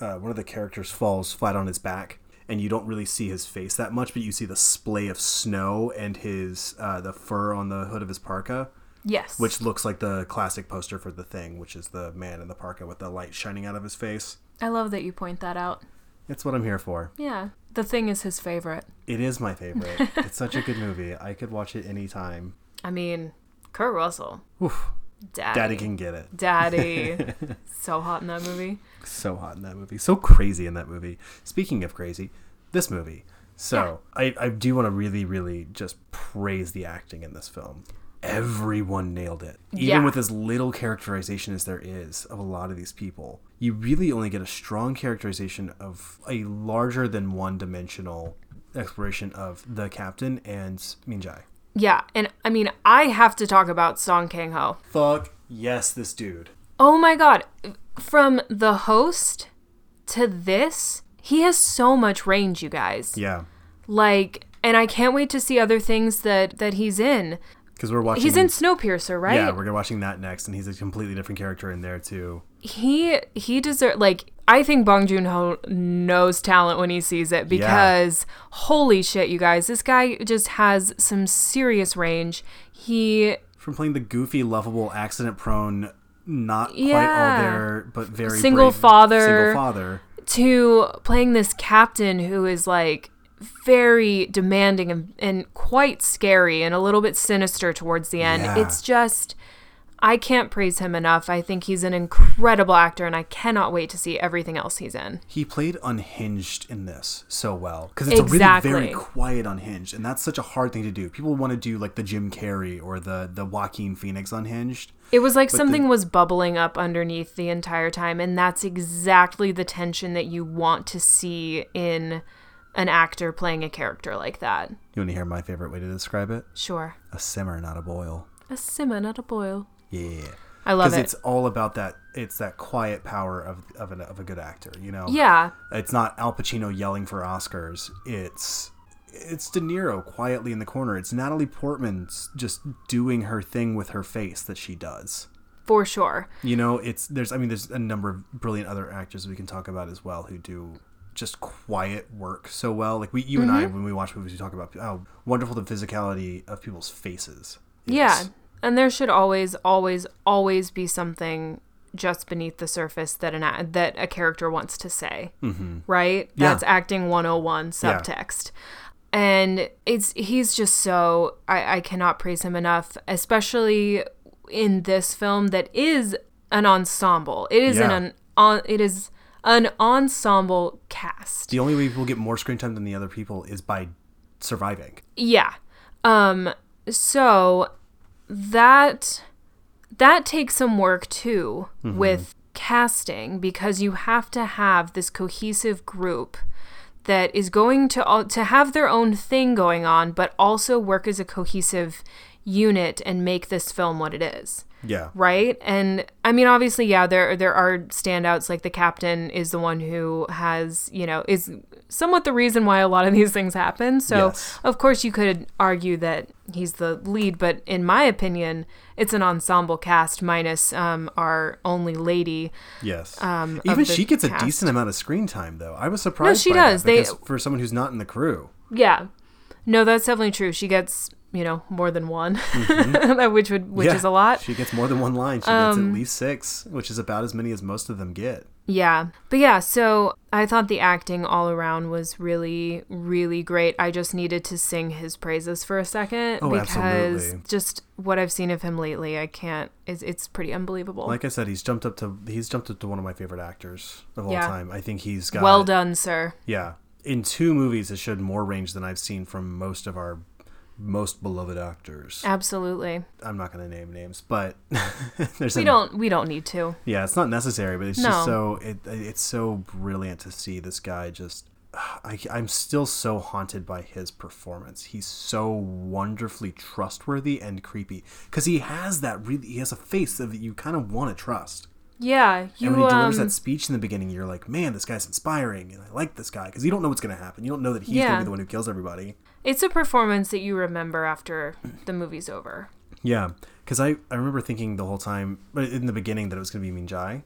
[SPEAKER 2] uh, one of the characters falls flat on his back and you don't really see his face that much, but you see the splay of snow and his uh, the fur on the hood of his parka,
[SPEAKER 1] Yes.
[SPEAKER 2] which looks like the classic poster for the thing, which is the man in the parka with the light shining out of his face.
[SPEAKER 1] I love that you point that out.
[SPEAKER 2] It's what I'm here for.
[SPEAKER 1] Yeah. The thing is his favorite.
[SPEAKER 2] It is my favorite. it's such a good movie. I could watch it anytime.
[SPEAKER 1] I mean, Kurt Russell.
[SPEAKER 2] Oof.
[SPEAKER 1] Daddy.
[SPEAKER 2] Daddy can get it.
[SPEAKER 1] Daddy. so hot in that movie.
[SPEAKER 2] So hot in that movie. So crazy in that movie. Speaking of crazy, this movie. So I, I do want to really, really just praise the acting in this film. Everyone nailed it. Even
[SPEAKER 1] Yeah.
[SPEAKER 2] with as little characterization as there is of a lot of these people, you really only get a strong characterization of a larger than one dimensional exploration of the captain and Min Jae.
[SPEAKER 1] Yeah, and I mean, I have to talk about Song Kang Ho.
[SPEAKER 2] Fuck yes, this dude.
[SPEAKER 1] Oh my god. From the host to this, he has so much range, you guys.
[SPEAKER 2] Yeah.
[SPEAKER 1] Like, and I can't wait to see other things that that he's in.
[SPEAKER 2] Because we're watching.
[SPEAKER 1] He's in Snowpiercer, right?
[SPEAKER 2] Yeah, we're watching that next, and he's a completely different character in there too.
[SPEAKER 1] he he deserves like I think Bong Joon Ho knows talent when he sees it because holy shit, you guys, this guy just has some serious range. He
[SPEAKER 2] From playing the goofy, lovable, accident-prone, not quite all there, but very
[SPEAKER 1] Single father.
[SPEAKER 2] Single father.
[SPEAKER 1] to playing this captain who is like very demanding and, and quite scary and a little bit sinister towards the end.
[SPEAKER 2] Yeah.
[SPEAKER 1] It's just I can't praise him enough. I think he's an incredible actor and I cannot wait to see everything else he's in.
[SPEAKER 2] He played unhinged in this so well because it's
[SPEAKER 1] Exactly.
[SPEAKER 2] a really very quiet unhinged, and that's such a hard thing to do. People want to do like the Jim Carrey or the the Joaquin Phoenix unhinged.
[SPEAKER 1] It was like
[SPEAKER 2] the-
[SPEAKER 1] something was bubbling up underneath the entire time, and that's exactly the tension that you want to see in an actor playing a character like that.
[SPEAKER 2] You want to hear my favorite way to describe it?
[SPEAKER 1] Sure.
[SPEAKER 2] A simmer, not a boil.
[SPEAKER 1] A simmer, not a boil.
[SPEAKER 2] Yeah.
[SPEAKER 1] I love it.
[SPEAKER 2] Because
[SPEAKER 1] it.
[SPEAKER 2] it's all about that. It's that quiet power of of, an, of a good actor. You know.
[SPEAKER 1] yeah.
[SPEAKER 2] It's not Al Pacino yelling for Oscars. It's it's De Niro quietly in the corner. It's Natalie Portman just doing her thing with her face that she does.
[SPEAKER 1] For sure.
[SPEAKER 2] You know, it's there's I mean there's a number of brilliant other actors we can talk about as well who do just quiet work so well. Like we you and I mm-hmm. when we watch movies we talk about how wonderful the physicality of people's faces. is.
[SPEAKER 1] Yeah. And there should always, always, always be something just beneath the surface that an a- that a character wants to say. Mm-hmm. Right?
[SPEAKER 2] Yeah.
[SPEAKER 1] That's acting 101
[SPEAKER 2] Yeah.
[SPEAKER 1] subtext. And it's he's just so I, I cannot praise him enough, especially in this film that is an ensemble. It is
[SPEAKER 2] Yeah.
[SPEAKER 1] an on it is an ensemble cast.
[SPEAKER 2] The only way people get more screen time than the other people is by surviving.
[SPEAKER 1] Yeah. Um so that that takes some work too mm-hmm. with casting because you have to have this cohesive group that is going to all, to have their own thing going on but also work as a cohesive unit and make this film what it is
[SPEAKER 2] Yeah.
[SPEAKER 1] right and i mean obviously yeah there there are standouts like the captain is the one who has you know is somewhat the reason why a lot of these things happen so
[SPEAKER 2] Yes.
[SPEAKER 1] of course you could argue that he's the lead but in my opinion it's an ensemble cast minus um, our only lady
[SPEAKER 2] Yes.
[SPEAKER 1] um,
[SPEAKER 2] Even she gets a decent amount of screen time, though. I was surprised. no, she
[SPEAKER 1] does. They-
[SPEAKER 2] for someone who's not in the crew.
[SPEAKER 1] yeah no that's definitely true she gets you know more than one which would which
[SPEAKER 2] Mm-hmm. Yeah,
[SPEAKER 1] is a lot Um,
[SPEAKER 2] She gets more than one line. She gets at least six, which is about as many as most of them get.
[SPEAKER 1] Yeah. But yeah, so I thought the acting all around was really, really great. I just needed to sing his praises for a second
[SPEAKER 2] Oh,
[SPEAKER 1] because
[SPEAKER 2] absolutely.
[SPEAKER 1] just what I've seen of him lately, I can't. It's, it's pretty unbelievable.
[SPEAKER 2] Like I said, he's jumped up to he's jumped up to one of my favorite actors of all
[SPEAKER 1] Yeah.
[SPEAKER 2] time. I think he's got
[SPEAKER 1] well done, sir.
[SPEAKER 2] Yeah, in two movies, it showed more range than I've seen from most of our most beloved actors.
[SPEAKER 1] Absolutely.
[SPEAKER 2] I'm not going to name names, but there's
[SPEAKER 1] We
[SPEAKER 2] a-
[SPEAKER 1] don't. We don't need to.
[SPEAKER 2] Yeah, it's not necessary, but it's
[SPEAKER 1] No.
[SPEAKER 2] just so it it's so brilliant to see this guy just. I, I'm still so haunted by his performance. He's so wonderfully trustworthy and creepy because he has that really he has a face that you kind of want to trust.
[SPEAKER 1] Yeah. You
[SPEAKER 2] And when he delivers
[SPEAKER 1] um.
[SPEAKER 2] that speech in the beginning, you're like, man, this guy's inspiring, and I like this guy because you don't know what's going to happen. You don't know that he's going to be the one who kills everybody.
[SPEAKER 1] It's a performance that you remember after the movie's over.
[SPEAKER 2] Yeah, because I, I remember thinking the whole time, but in the beginning, that it was going to be Min Jae,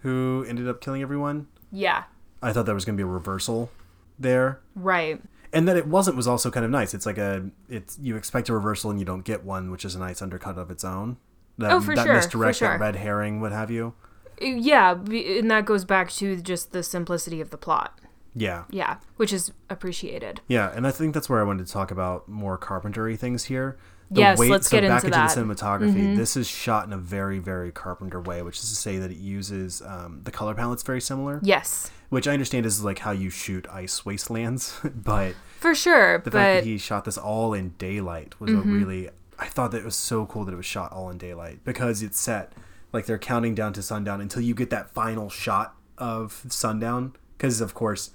[SPEAKER 2] who ended up killing everyone.
[SPEAKER 1] Yeah.
[SPEAKER 2] I thought there was going to be a reversal there,
[SPEAKER 1] Right.
[SPEAKER 2] and that it wasn't was also kind of nice. It's like a it's you expect a reversal and you don't get one, which is a nice undercut of its own. That,
[SPEAKER 1] Oh, for
[SPEAKER 2] that
[SPEAKER 1] sure, for
[SPEAKER 2] misdirect,
[SPEAKER 1] sure.
[SPEAKER 2] that red herring, what have you.
[SPEAKER 1] Uh, yeah, and that goes back to just the simplicity of the plot.
[SPEAKER 2] Yeah,
[SPEAKER 1] Yeah, which is appreciated.
[SPEAKER 2] Yeah, and I think that's where I wanted to talk about more carpentry things here.
[SPEAKER 1] Yes, let's get
[SPEAKER 2] back
[SPEAKER 1] into that. Mm-hmm.
[SPEAKER 2] the cinematography. This is shot in a very, very Carpenter way, which is to say that it uses um, the color palette's very similar,
[SPEAKER 1] Yes,
[SPEAKER 2] which I understand is like how you shoot ice wastelands. but
[SPEAKER 1] for sure.
[SPEAKER 2] the fact
[SPEAKER 1] but Mm-hmm.
[SPEAKER 2] that he shot this all in daylight was a really. I thought that it was so cool that it was shot all in daylight because it's set like they're counting down to sundown until you get that final shot of sundown. Because of course,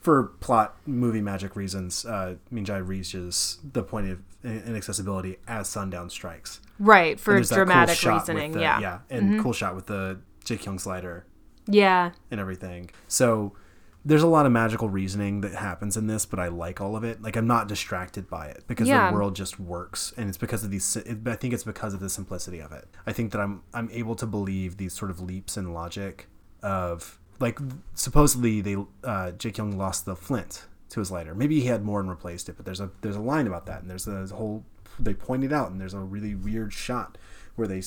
[SPEAKER 2] for plot movie magic reasons, uh, Minjae reaches the point of inaccessibility as sundown strikes.
[SPEAKER 1] right for
[SPEAKER 2] that cool
[SPEAKER 1] dramatic reasoning.
[SPEAKER 2] the-
[SPEAKER 1] yeah.
[SPEAKER 2] yeah, and cool shot with the Jae Kyung slider
[SPEAKER 1] yeah,
[SPEAKER 2] and everything. So there's a lot of magical reasoning that happens in this, but I like all of it. Like I'm not distracted by it because
[SPEAKER 1] Yeah.
[SPEAKER 2] the world just works, and it's because of these. It, I think it's because of the simplicity of it. I think that I'm I'm able to believe these sort of leaps in logic of like supposedly they uh, Jae Kyung lost the flint to his lighter. Maybe he had more and replaced it, but there's a there's a line about that, and there's a whole they point it out, and there's a really weird shot where they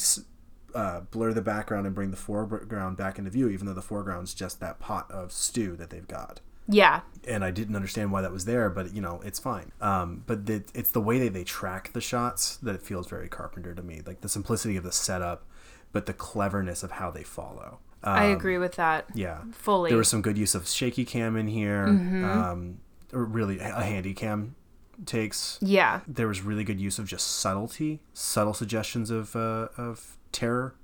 [SPEAKER 2] uh, blur the background and bring the foreground back into view, even though the foreground's just that pot of stew that they've got.
[SPEAKER 1] Yeah.
[SPEAKER 2] And I didn't understand why that was there, but you know it's fine. Um, but the, it's the way that they track the shots that it feels very Carpenter to me, like the simplicity of the setup, but the cleverness of how they follow.
[SPEAKER 1] I
[SPEAKER 2] Um,
[SPEAKER 1] agree with that.
[SPEAKER 2] Yeah,
[SPEAKER 1] Fully.
[SPEAKER 2] there was some good use of shaky cam in here. Um, or really, a handy cam takes
[SPEAKER 1] yeah.
[SPEAKER 2] there was really good use of just subtlety, subtle suggestions of uh, of terror.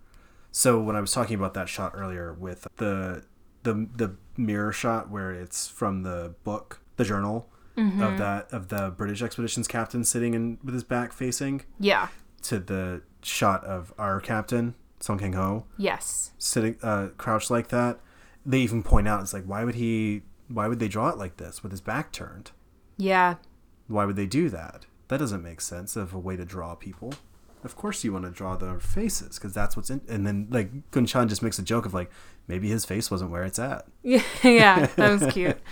[SPEAKER 2] So when I was talking about that shot earlier with the the the mirror shot where it's from the book, the journal of that of the British expeditions captain sitting in with his back facing
[SPEAKER 1] Yeah.
[SPEAKER 2] to the shot of our captain Song Kang Ho
[SPEAKER 1] Yes.
[SPEAKER 2] sitting uh, crouched like that. They even point out it's like why would he why would they draw it like this with his back turned?
[SPEAKER 1] Yeah.
[SPEAKER 2] Why would they do that? That doesn't make sense of a way to draw people. Of course, you want to draw their faces because that's what's in. And then like Gunchan just makes a joke of like maybe his face wasn't where it's at.
[SPEAKER 1] Yeah, yeah, that was cute.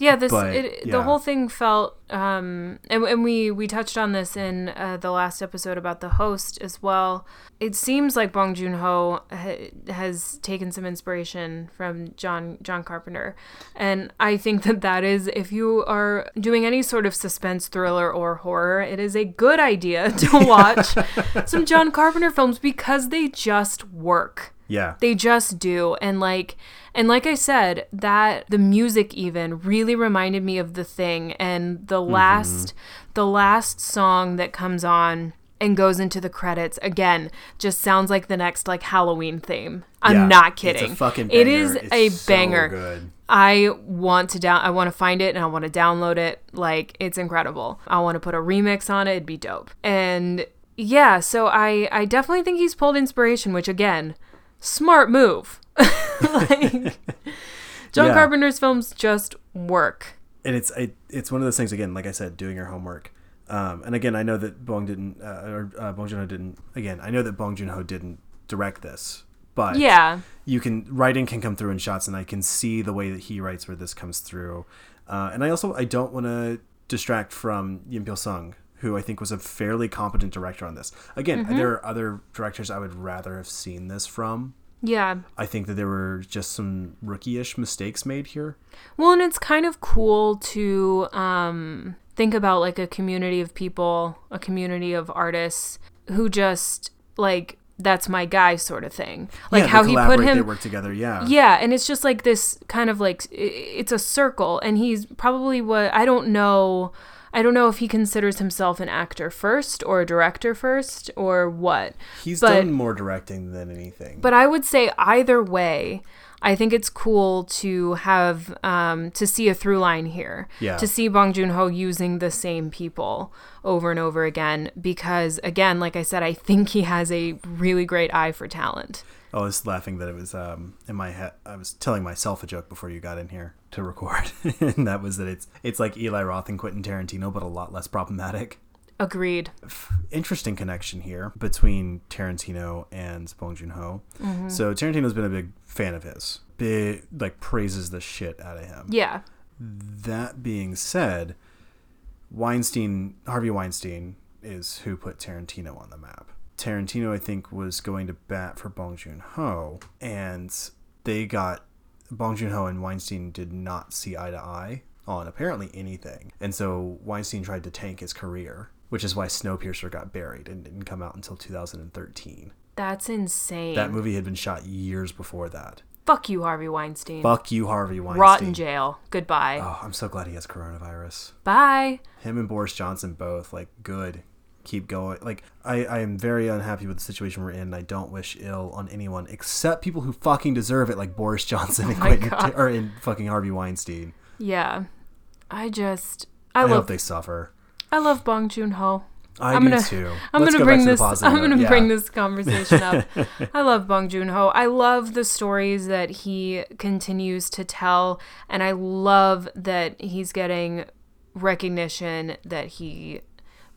[SPEAKER 1] Yeah, this
[SPEAKER 2] But,
[SPEAKER 1] it,
[SPEAKER 2] yeah.
[SPEAKER 1] the whole thing felt, um, and, and we we touched on this in uh, the last episode about the host as well. It seems like Bong Joon Ho ha- has taken some inspiration from John John Carpenter, and I think that that is if you are doing any sort of suspense thriller or horror, it is a good idea to watch some John Carpenter films because they just work.
[SPEAKER 2] Yeah,
[SPEAKER 1] They just do. And like and like I said, that the music even really reminded me of the thing and the mm-hmm. last the last song that comes on and goes into the credits again just sounds like the next like Halloween theme. I'm
[SPEAKER 2] Yeah.
[SPEAKER 1] not
[SPEAKER 2] It's
[SPEAKER 1] kidding.
[SPEAKER 2] a fucking
[SPEAKER 1] It is
[SPEAKER 2] It's
[SPEAKER 1] a
[SPEAKER 2] so
[SPEAKER 1] banger.
[SPEAKER 2] good.
[SPEAKER 1] I want to down I want to find it and I want to download it. Like it's incredible. I want to put a remix on it. It'd be dope. And yeah, so I I definitely think he's pulled inspiration, which again, smart move. like John
[SPEAKER 2] Yeah.
[SPEAKER 1] Carpenter's films just work.
[SPEAKER 2] and it's it, it's one of those things again. Like I said, doing your homework. Um, and again, I know that Bong didn't, uh, or uh, Bong Joon Ho didn't. Again, I know that Bong Joon Ho didn't direct this, but
[SPEAKER 1] Yeah.
[SPEAKER 2] you can writing can come through in shots and i can see the way that he writes where this comes through uh, and i also i don't want to distract from Yim Pil Sung who i think was a fairly competent director on this again
[SPEAKER 1] Mm-hmm.
[SPEAKER 2] there are other directors i would rather have seen this from
[SPEAKER 1] Yeah.
[SPEAKER 2] i think that there were just some rookie-ish mistakes made here
[SPEAKER 1] Well, and it's kind of cool to um, think about like a community of people, a community of artists who just like that's my guy sort of thing. Like
[SPEAKER 2] yeah,
[SPEAKER 1] how he put
[SPEAKER 2] collaborate, they
[SPEAKER 1] him
[SPEAKER 2] work together yeah
[SPEAKER 1] Yeah, and it's just like this kind of like it's a circle and he's probably what I don't know I don't know if he considers himself an actor first or a director first or what.
[SPEAKER 2] he's
[SPEAKER 1] but-
[SPEAKER 2] done more directing than anything
[SPEAKER 1] But I would say either way, I think it's cool to have um, to see a through line here.
[SPEAKER 2] Yeah.
[SPEAKER 1] To see Bong Joon Ho using the same people over and over again because again, like I said, I think he has a really great eye for talent.
[SPEAKER 2] I was laughing that it was um, in my head. I was telling myself a joke before you got in here to record, and that was that it's it's like Eli Roth and Quentin Tarantino, but a lot less problematic.
[SPEAKER 1] Agreed.
[SPEAKER 2] Interesting connection here between Tarantino and Bong Joon Ho. Mm-hmm. So Tarantino's been a big fan of his, big like praises the shit out of him.
[SPEAKER 1] Yeah.
[SPEAKER 2] That being said, Weinstein, Harvey Weinstein, is who put Tarantino on the map. Tarantino, I think, was going to bat for Bong Joon Ho, and they got Bong Joon Ho and Weinstein did not see eye to eye on apparently anything, and so Weinstein tried to tank his career, which is why Snowpiercer got buried and didn't come out until 2013.
[SPEAKER 1] That's insane.
[SPEAKER 2] That movie had been shot years before that.
[SPEAKER 1] Fuck you, Harvey Weinstein.
[SPEAKER 2] Fuck you, Harvey Weinstein.
[SPEAKER 1] Rot in jail. Goodbye.
[SPEAKER 2] Oh, I'm so glad he has coronavirus.
[SPEAKER 1] Bye.
[SPEAKER 2] him and Boris Johnson both like good. Keep going. Like I, I am very unhappy with the situation we're in. and I don't wish ill on anyone except people who fucking deserve it, like Boris Johnson oh and
[SPEAKER 1] Oh my
[SPEAKER 2] Quentin
[SPEAKER 1] God.
[SPEAKER 2] or in fucking Harvey Weinstein.
[SPEAKER 1] Yeah. I just I,
[SPEAKER 2] I,
[SPEAKER 1] love
[SPEAKER 2] hope they suffer.
[SPEAKER 1] I love Bong Joon Ho.
[SPEAKER 2] I
[SPEAKER 1] I'm
[SPEAKER 2] do
[SPEAKER 1] gonna,
[SPEAKER 2] too.
[SPEAKER 1] I'm
[SPEAKER 2] Let's
[SPEAKER 1] gonna bring
[SPEAKER 2] to
[SPEAKER 1] this. I'm gonna
[SPEAKER 2] Yeah.
[SPEAKER 1] bring this conversation up. I love Bong Joon Ho. I love the stories that he continues to tell, and I love that he's getting recognition that he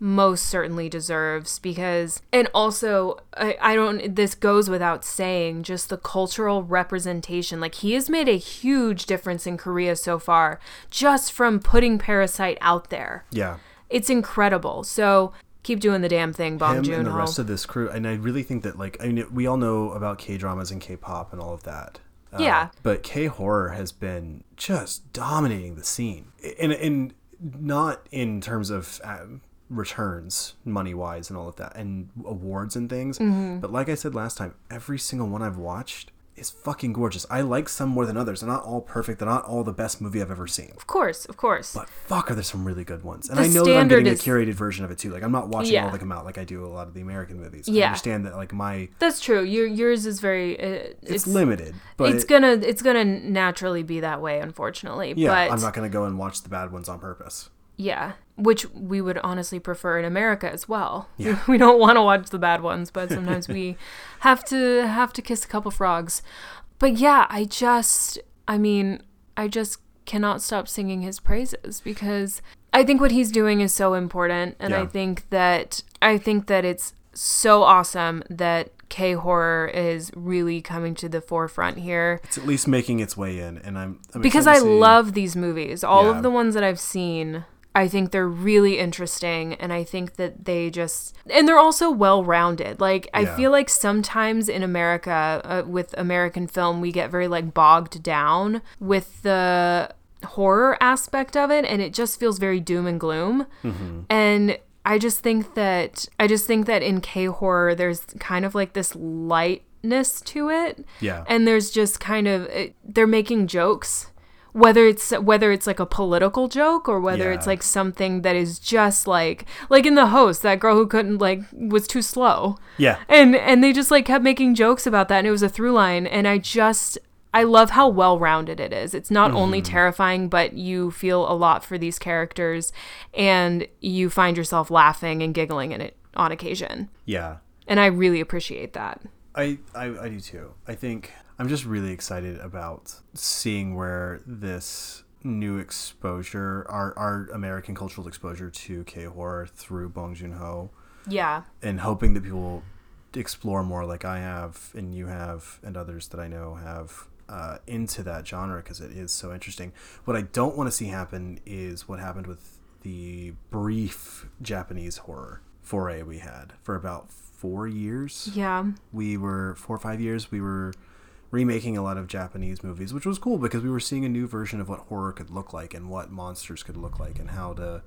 [SPEAKER 1] most certainly deserves because and also I, I don't this goes without saying just the cultural representation like he has made a huge difference in korea so far just from putting parasite out there
[SPEAKER 2] Yeah.
[SPEAKER 1] it's incredible. So keep doing the damn thing, Bong
[SPEAKER 2] him
[SPEAKER 1] Joon
[SPEAKER 2] and the rest of this crew, and I really think that like I mean we all know about K dramas and K pop and all of that. Uh,
[SPEAKER 1] Yeah.
[SPEAKER 2] but K horror has been just dominating the scene, and and not in terms of um, returns money wise and all of that, and awards and things.
[SPEAKER 1] Mm-hmm.
[SPEAKER 2] But like I said last time, every single one I've watched is fucking gorgeous. I like some more than others. They're not all perfect. They're not all the best movie I've ever seen.
[SPEAKER 1] of course, of course.
[SPEAKER 2] But fuck, are there some really good ones? And
[SPEAKER 1] The
[SPEAKER 2] I know that I'm getting
[SPEAKER 1] is-
[SPEAKER 2] a curated version of it too. Like I'm not watching
[SPEAKER 1] Yeah.
[SPEAKER 2] all that come out like I do a lot of the American movies. I
[SPEAKER 1] Yeah.
[SPEAKER 2] understand that like my
[SPEAKER 1] That's true. Your yours is very uh,
[SPEAKER 2] it's,
[SPEAKER 1] it's
[SPEAKER 2] limited, but
[SPEAKER 1] it's gonna it's gonna naturally be that way, unfortunately.
[SPEAKER 2] yeah,
[SPEAKER 1] but
[SPEAKER 2] I'm not gonna go and watch the bad ones on purpose.
[SPEAKER 1] yeah, which we would honestly prefer in America as well.
[SPEAKER 2] Yeah.
[SPEAKER 1] We don't want to watch the bad ones, but sometimes we have to have to kiss a couple frogs. But yeah, I just I mean, I just cannot stop singing his praises because I think what he's doing is so important and I think that I think that it's so awesome that K horror is really coming to the forefront here
[SPEAKER 2] It's at least making its way in, and I'm, I'm
[SPEAKER 1] because I love these movies. All
[SPEAKER 2] Yeah.
[SPEAKER 1] of the ones that I've seen, I think they're really interesting and I think that they just and they're also well-rounded. Like I feel like sometimes in America uh, with American film we get very like bogged down with the horror aspect of it and it just feels very doom and gloom.
[SPEAKER 2] Mm-hmm.
[SPEAKER 1] And I just think that I just think that in K horror there's kind of like this lightness to it
[SPEAKER 2] Yeah,
[SPEAKER 1] and there's just kind of it, they're making jokes whether it's whether it's like a political joke or whether it's like something that is just like like in the host that girl who couldn't like was too slow.
[SPEAKER 2] Yeah,
[SPEAKER 1] and and they just like kept making jokes about that and it was a through line. And i just i love how well rounded it is. It's not only mm-hmm. terrifying but you feel a lot for these characters and you find yourself laughing and giggling in it on occasion.
[SPEAKER 2] Yeah.
[SPEAKER 1] and i really appreciate that.
[SPEAKER 2] I, I I do too. I think I'm just really excited about seeing where this new exposure, our our American cultural exposure to K horror through Bong Joon Ho,
[SPEAKER 1] yeah
[SPEAKER 2] and hoping that people explore more, like I have, and you have, and others that I know have. Uh, into that genre because it is so interesting. What I don't want to see happen is what happened with the brief Japanese horror foray we had for about four years
[SPEAKER 1] yeah
[SPEAKER 2] we were four or five years we were remaking a lot of japanese movies which was cool because we were seeing a new version of what horror could look like and what monsters could look like and how to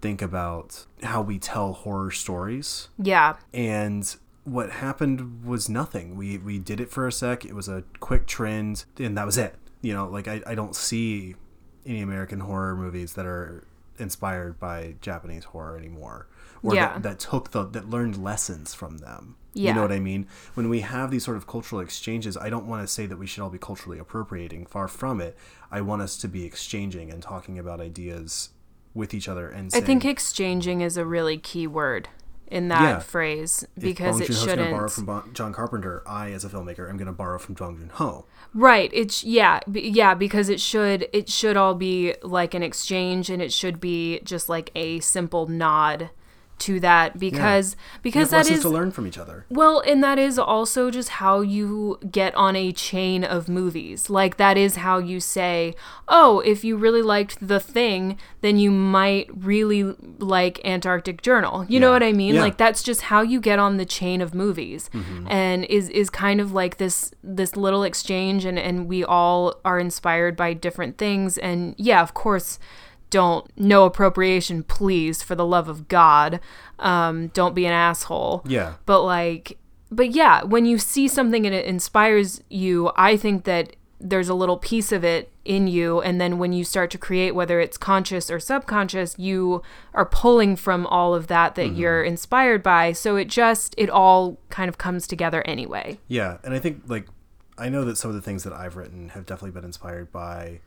[SPEAKER 2] think about how we tell horror stories.
[SPEAKER 1] Yeah.
[SPEAKER 2] And what happened was nothing. We we did it for a sec. It was a quick trend and that was it. You know like i, I don't see any american horror movies that are inspired by japanese horror anymore or
[SPEAKER 1] Yeah.
[SPEAKER 2] that, that took the that learned lessons from them you know what i mean when we have these sort of cultural exchanges i don't want to say that we should all be culturally appropriating far from it i want us to be exchanging and talking about ideas with each other and
[SPEAKER 1] I think exchanging is a really key word in that
[SPEAKER 2] Yeah.
[SPEAKER 1] phrase
[SPEAKER 2] if
[SPEAKER 1] because
[SPEAKER 2] Bong
[SPEAKER 1] it
[SPEAKER 2] Joon-ho's gonna borrow
[SPEAKER 1] shouldn't.
[SPEAKER 2] from Bon- John Carpenter. I, as a filmmaker, am going to borrow from Bong Joon Ho.
[SPEAKER 1] Right. It's yeah, b- yeah, because it should it should all be like an exchange and it should be just like a simple nod to that because
[SPEAKER 2] We
[SPEAKER 1] because that is
[SPEAKER 2] to learn from each other.
[SPEAKER 1] Well, and that is also just how you get on a chain of movies. Like, that is how you say, oh, if you really liked The Thing, then you might really like Antarctic Journal. You know what I mean?
[SPEAKER 2] Yeah.
[SPEAKER 1] Like, that's just how you get on the chain of movies. Mm-hmm. And is, is kind of like this this little exchange, and, and we all are inspired by different things. And yeah, of course don't no appropriation please for the love of god. Um don't be an asshole.
[SPEAKER 2] Yeah.
[SPEAKER 1] but like but yeah when you see something and it inspires you i think that there's a little piece of it in you. And then when you start to create whether it's conscious or subconscious you are pulling from all of that that you're inspired by. So it just it all kind of comes together anyway.
[SPEAKER 2] Yeah, and I think like I know that some of the things that I've written have definitely been inspired by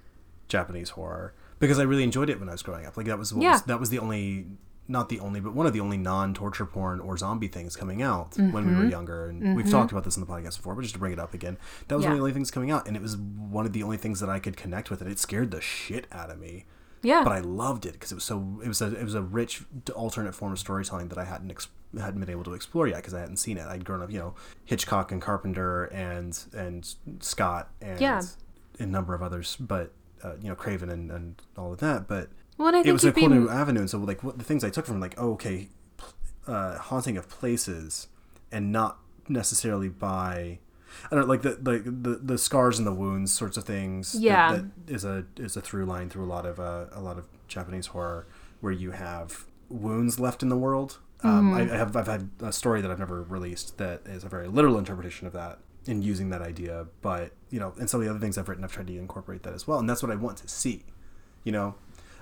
[SPEAKER 2] Japanese horror because I really enjoyed it when I was growing up. Like that was
[SPEAKER 1] Yeah.
[SPEAKER 2] was, that was the only not the only, but one of the only non-torture porn or zombie things coming out when we were mm-hmm. younger. And mm-hmm. we've talked about this in the podcast before, but just to bring it up again, that was one of the only things coming out, and it was one of the only things that I could connect with, and it scared the shit out of me.
[SPEAKER 1] Yeah.
[SPEAKER 2] But I loved it because it was so it was a it was a rich alternate form of storytelling that I hadn't ex- hadn't been able to explore yet because I hadn't seen it. I'd grown up, you know, Hitchcock and Carpenter and and Scott and
[SPEAKER 1] Yeah.
[SPEAKER 2] a number of others, but uh, you know Craven and, and all of that. But
[SPEAKER 1] well,
[SPEAKER 2] it was a cool new avenue. And so, like, what the things I took from, like, oh, okay, uh, haunting of places, and not necessarily by, I don't know, like the the, the, the scars and the wounds sorts of things. that-
[SPEAKER 1] Yeah.
[SPEAKER 2] that is a is a through line through a lot of uh, a lot of Japanese horror, where you have wounds left in the world. Um, I, I have I've had a story that I've never released that is a very literal interpretation of that in using that idea. But you know, and some of the other things I've written, I've tried to incorporate that as well, and that's what I want to see. You know,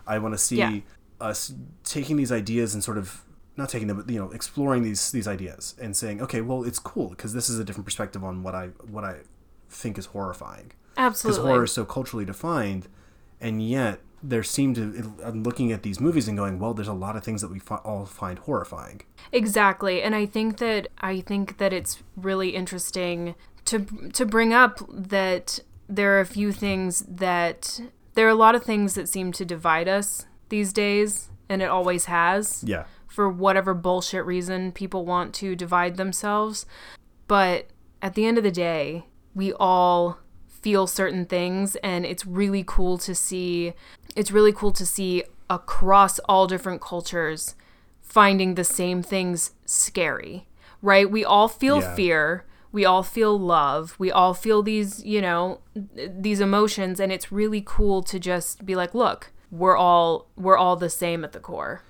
[SPEAKER 2] I want to see
[SPEAKER 1] Yeah.
[SPEAKER 2] us taking these ideas and sort of not taking them, but you know, exploring these these ideas and saying, okay, well, it's cool because this is a different perspective on what I what I think is horrifying.
[SPEAKER 1] Absolutely, Because
[SPEAKER 2] horror is so culturally defined, and yet there seem to. I'm looking at these movies and going, well, there's a lot of things that we fi- all find horrifying.
[SPEAKER 1] Exactly. And I think that I think that it's really interesting to to bring up that there are a few things that there are a lot of things that seem to divide us these days and it always has
[SPEAKER 2] Yeah,
[SPEAKER 1] for whatever bullshit reason people want to divide themselves. But at the end of the day, we all feel certain things and it's really cool to see it's really cool to see across all different cultures finding the same things scary. Right? We all feel
[SPEAKER 2] Yeah.
[SPEAKER 1] fear. We all feel love. We all feel these, you know, these emotions and it's really cool to just be like, look, we're all we're all the same at the core.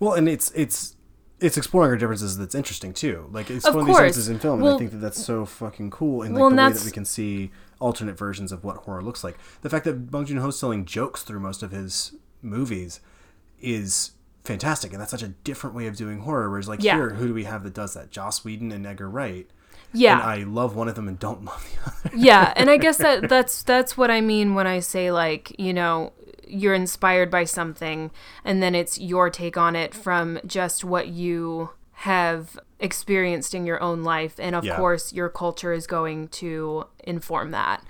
[SPEAKER 2] Well, and it's it's it's exploring our differences that's interesting too. Like it's
[SPEAKER 1] Of
[SPEAKER 2] one of these differences in film, and I think that that's so fucking cool. And like
[SPEAKER 1] Well,
[SPEAKER 2] the way that we can see alternate versions of what horror looks like. The fact that Bong Joon Ho's telling jokes through most of his movies is fantastic, and that's such a different way of doing horror. Whereas like
[SPEAKER 1] Yeah.
[SPEAKER 2] here, who do we have that does that? Joss Whedon and Edgar Wright.
[SPEAKER 1] Yeah.
[SPEAKER 2] And I love one of them and don't love the other.
[SPEAKER 1] yeah and i guess that that's that's what i mean when i say like you know you're inspired by something and then it's your take on it from just what you have experienced in your own life and of
[SPEAKER 2] Yeah.
[SPEAKER 1] course your culture is going to inform that.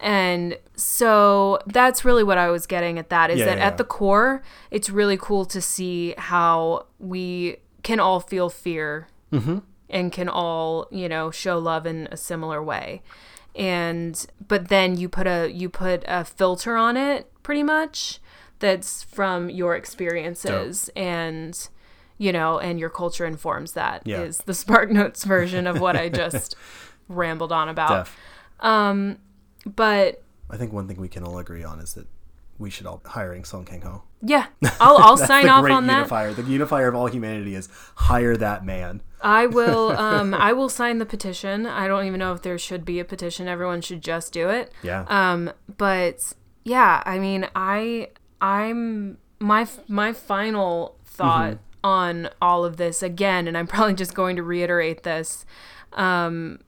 [SPEAKER 1] And so that's really what i was getting at that is
[SPEAKER 2] Yeah,
[SPEAKER 1] that
[SPEAKER 2] yeah,
[SPEAKER 1] at the core it's really cool to see how we can all feel fear mm-hmm. and can all you know show love in a similar way. And but then you put a you put a filter on it pretty much that's from your experiences. And you know and your culture informs that is
[SPEAKER 2] Yeah.
[SPEAKER 1] the spark notes version of what i just rambled on about
[SPEAKER 2] Def.
[SPEAKER 1] but
[SPEAKER 2] I think one thing we can all agree on is that we should all hiring Song Kang Ho.
[SPEAKER 1] yeah i'll, I'll sign off on that.
[SPEAKER 2] The unifier of all humanity is hire that man.
[SPEAKER 1] I will um I will sign the petition. I don't even know if there should be a petition. Everyone should just do it.
[SPEAKER 2] Yeah.
[SPEAKER 1] Um but yeah, I mean, I I'm my my final thought on all of this again and I'm probably just going to reiterate this um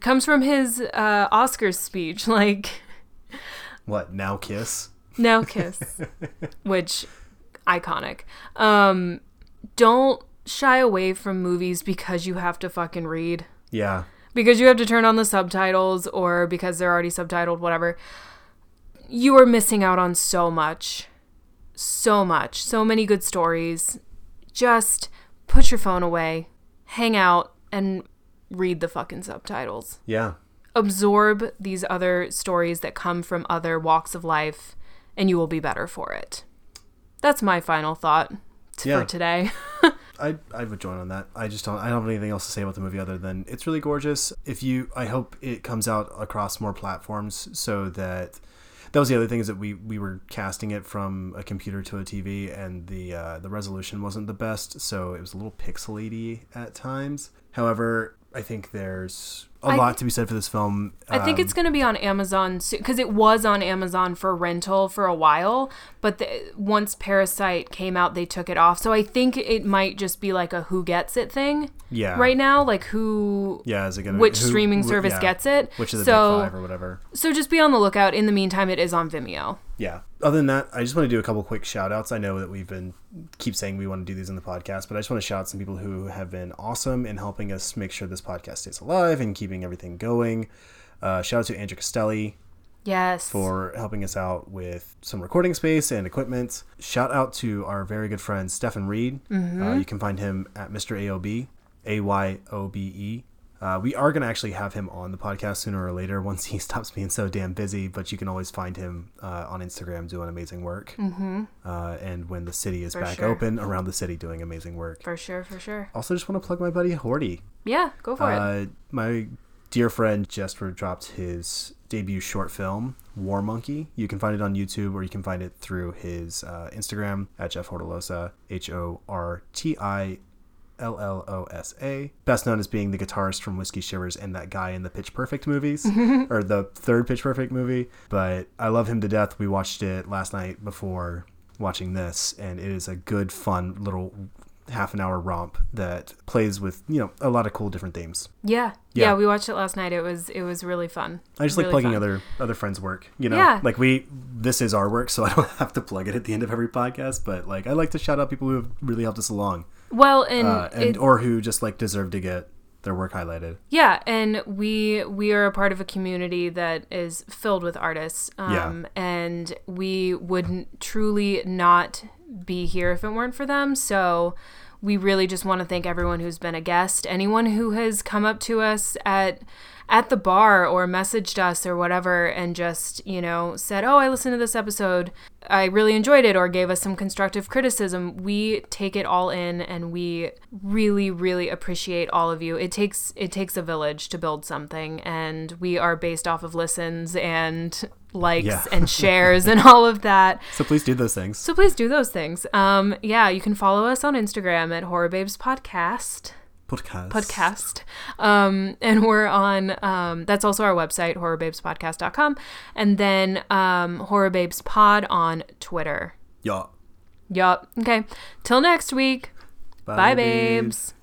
[SPEAKER 1] comes from his uh Oscars speech like
[SPEAKER 2] what now? Kiss.
[SPEAKER 1] now kiss which iconic um don't shy away from movies because you have to fucking read
[SPEAKER 2] Yeah.
[SPEAKER 1] because you have to turn on the subtitles or because they're already subtitled whatever you are missing out on so much so much so many good stories just put your phone away hang out and read the fucking subtitles
[SPEAKER 2] Yeah.
[SPEAKER 1] absorb these other stories that come from other walks of life and you will be better for it that's my final thought t-
[SPEAKER 2] Yeah.
[SPEAKER 1] for today
[SPEAKER 2] I I would join on that. I just don't I don't have anything else to say about the movie other than it's really gorgeous. If you I hope it comes out across more platforms so that that was the other thing is that we we were casting it from a computer to a TV and the uh, the resolution wasn't the best, so it was a little pixelaty at times. However, I think there's a lot to be said for this film.
[SPEAKER 1] I think
[SPEAKER 2] Um,
[SPEAKER 1] it's going to be on Amazon because it was on Amazon for rental for a while, but the, once Parasite came out, they took it off. So I think it might just be like a who gets it thing
[SPEAKER 2] yeah
[SPEAKER 1] right now, like who
[SPEAKER 2] Yeah, is it gonna
[SPEAKER 1] which
[SPEAKER 2] who-
[SPEAKER 1] streaming
[SPEAKER 2] wh-
[SPEAKER 1] service
[SPEAKER 2] yeah,
[SPEAKER 1] gets it.
[SPEAKER 2] Which is the
[SPEAKER 1] so
[SPEAKER 2] big five or whatever.
[SPEAKER 1] so just be on the lookout. In the meantime, it is on Vimeo.
[SPEAKER 2] Yeah. Other than that, I just want to do a couple quick shout outs. I know that we've been keep saying we want to do these in the podcast, but I just want to shout out some people who have been awesome in helping us make sure this podcast stays alive and keeping everything going. Uh, shout out to Andrew Costelli
[SPEAKER 1] Yes.
[SPEAKER 2] for helping us out with some recording space and equipment. Shout out to our very good friend Stefan Reed. Uh, you can find him at Mr. AOB, A Y O B E. Uh, we are going to actually have him on the podcast sooner or later once he stops being so damn busy, but you can always find him uh, on Instagram doing amazing work. Mm-hmm. Uh, and when the city is
[SPEAKER 1] For
[SPEAKER 2] back
[SPEAKER 1] sure.
[SPEAKER 2] open, around the city doing amazing work.
[SPEAKER 1] for sure, for sure.
[SPEAKER 2] Also, just want to plug my buddy Horty.
[SPEAKER 1] Yeah, go for it.
[SPEAKER 2] Uh, my dear friend Jesper dropped his debut short film, War Monkey. You can find it on YouTube or you can find it through his uh, Instagram at Jeff Hortillosa, H O R T I L L O S A. Best known as being the guitarist from Whiskey Shivers and that guy in the Pitch Perfect movies, or the third Pitch Perfect movie. But I love him to death. We watched it last night before watching this, and it is a good, fun little half an hour romp that plays with you know a lot of cool different themes.
[SPEAKER 1] yeah. yeah,
[SPEAKER 2] yeah.
[SPEAKER 1] We watched it last night. It was it was really fun.
[SPEAKER 2] I just like plugging
[SPEAKER 1] fun.
[SPEAKER 2] other other friends' work. You know,
[SPEAKER 1] Yeah.
[SPEAKER 2] like we this is our work, so I don't have to plug it at the end of every podcast. But like I like to shout out people who have really helped us along,
[SPEAKER 1] Well, and,
[SPEAKER 2] uh, and
[SPEAKER 1] it,
[SPEAKER 2] or who just like deserve to get their work highlighted.
[SPEAKER 1] Yeah, and we we are a part of a community that is filled with artists. Um, and we wouldn't truly not be here if it weren't for them. So we really just want to thank everyone who's been a guest, anyone who has come up to us at at the bar or messaged us or whatever and just, you know, said, "Oh, I listened to this episode. I really enjoyed it," or gave us some constructive criticism. We take it all in and we really really appreciate all of you. It takes it takes a village to build something and we are based off of listens and likes
[SPEAKER 2] Yeah.
[SPEAKER 1] and shares and all of that.
[SPEAKER 2] So please do those things.
[SPEAKER 1] So please do those things. Um, yeah, you can follow us on Instagram at Horror Babes Podcast
[SPEAKER 2] Podcast.
[SPEAKER 1] podcast. Um, and we're on, um, that's also our website, horrorbabespodcast.com. And then um, Horror Babes Pod on Twitter.
[SPEAKER 2] Yeah.
[SPEAKER 1] Yup. Okay. Till next week. Bye, babes.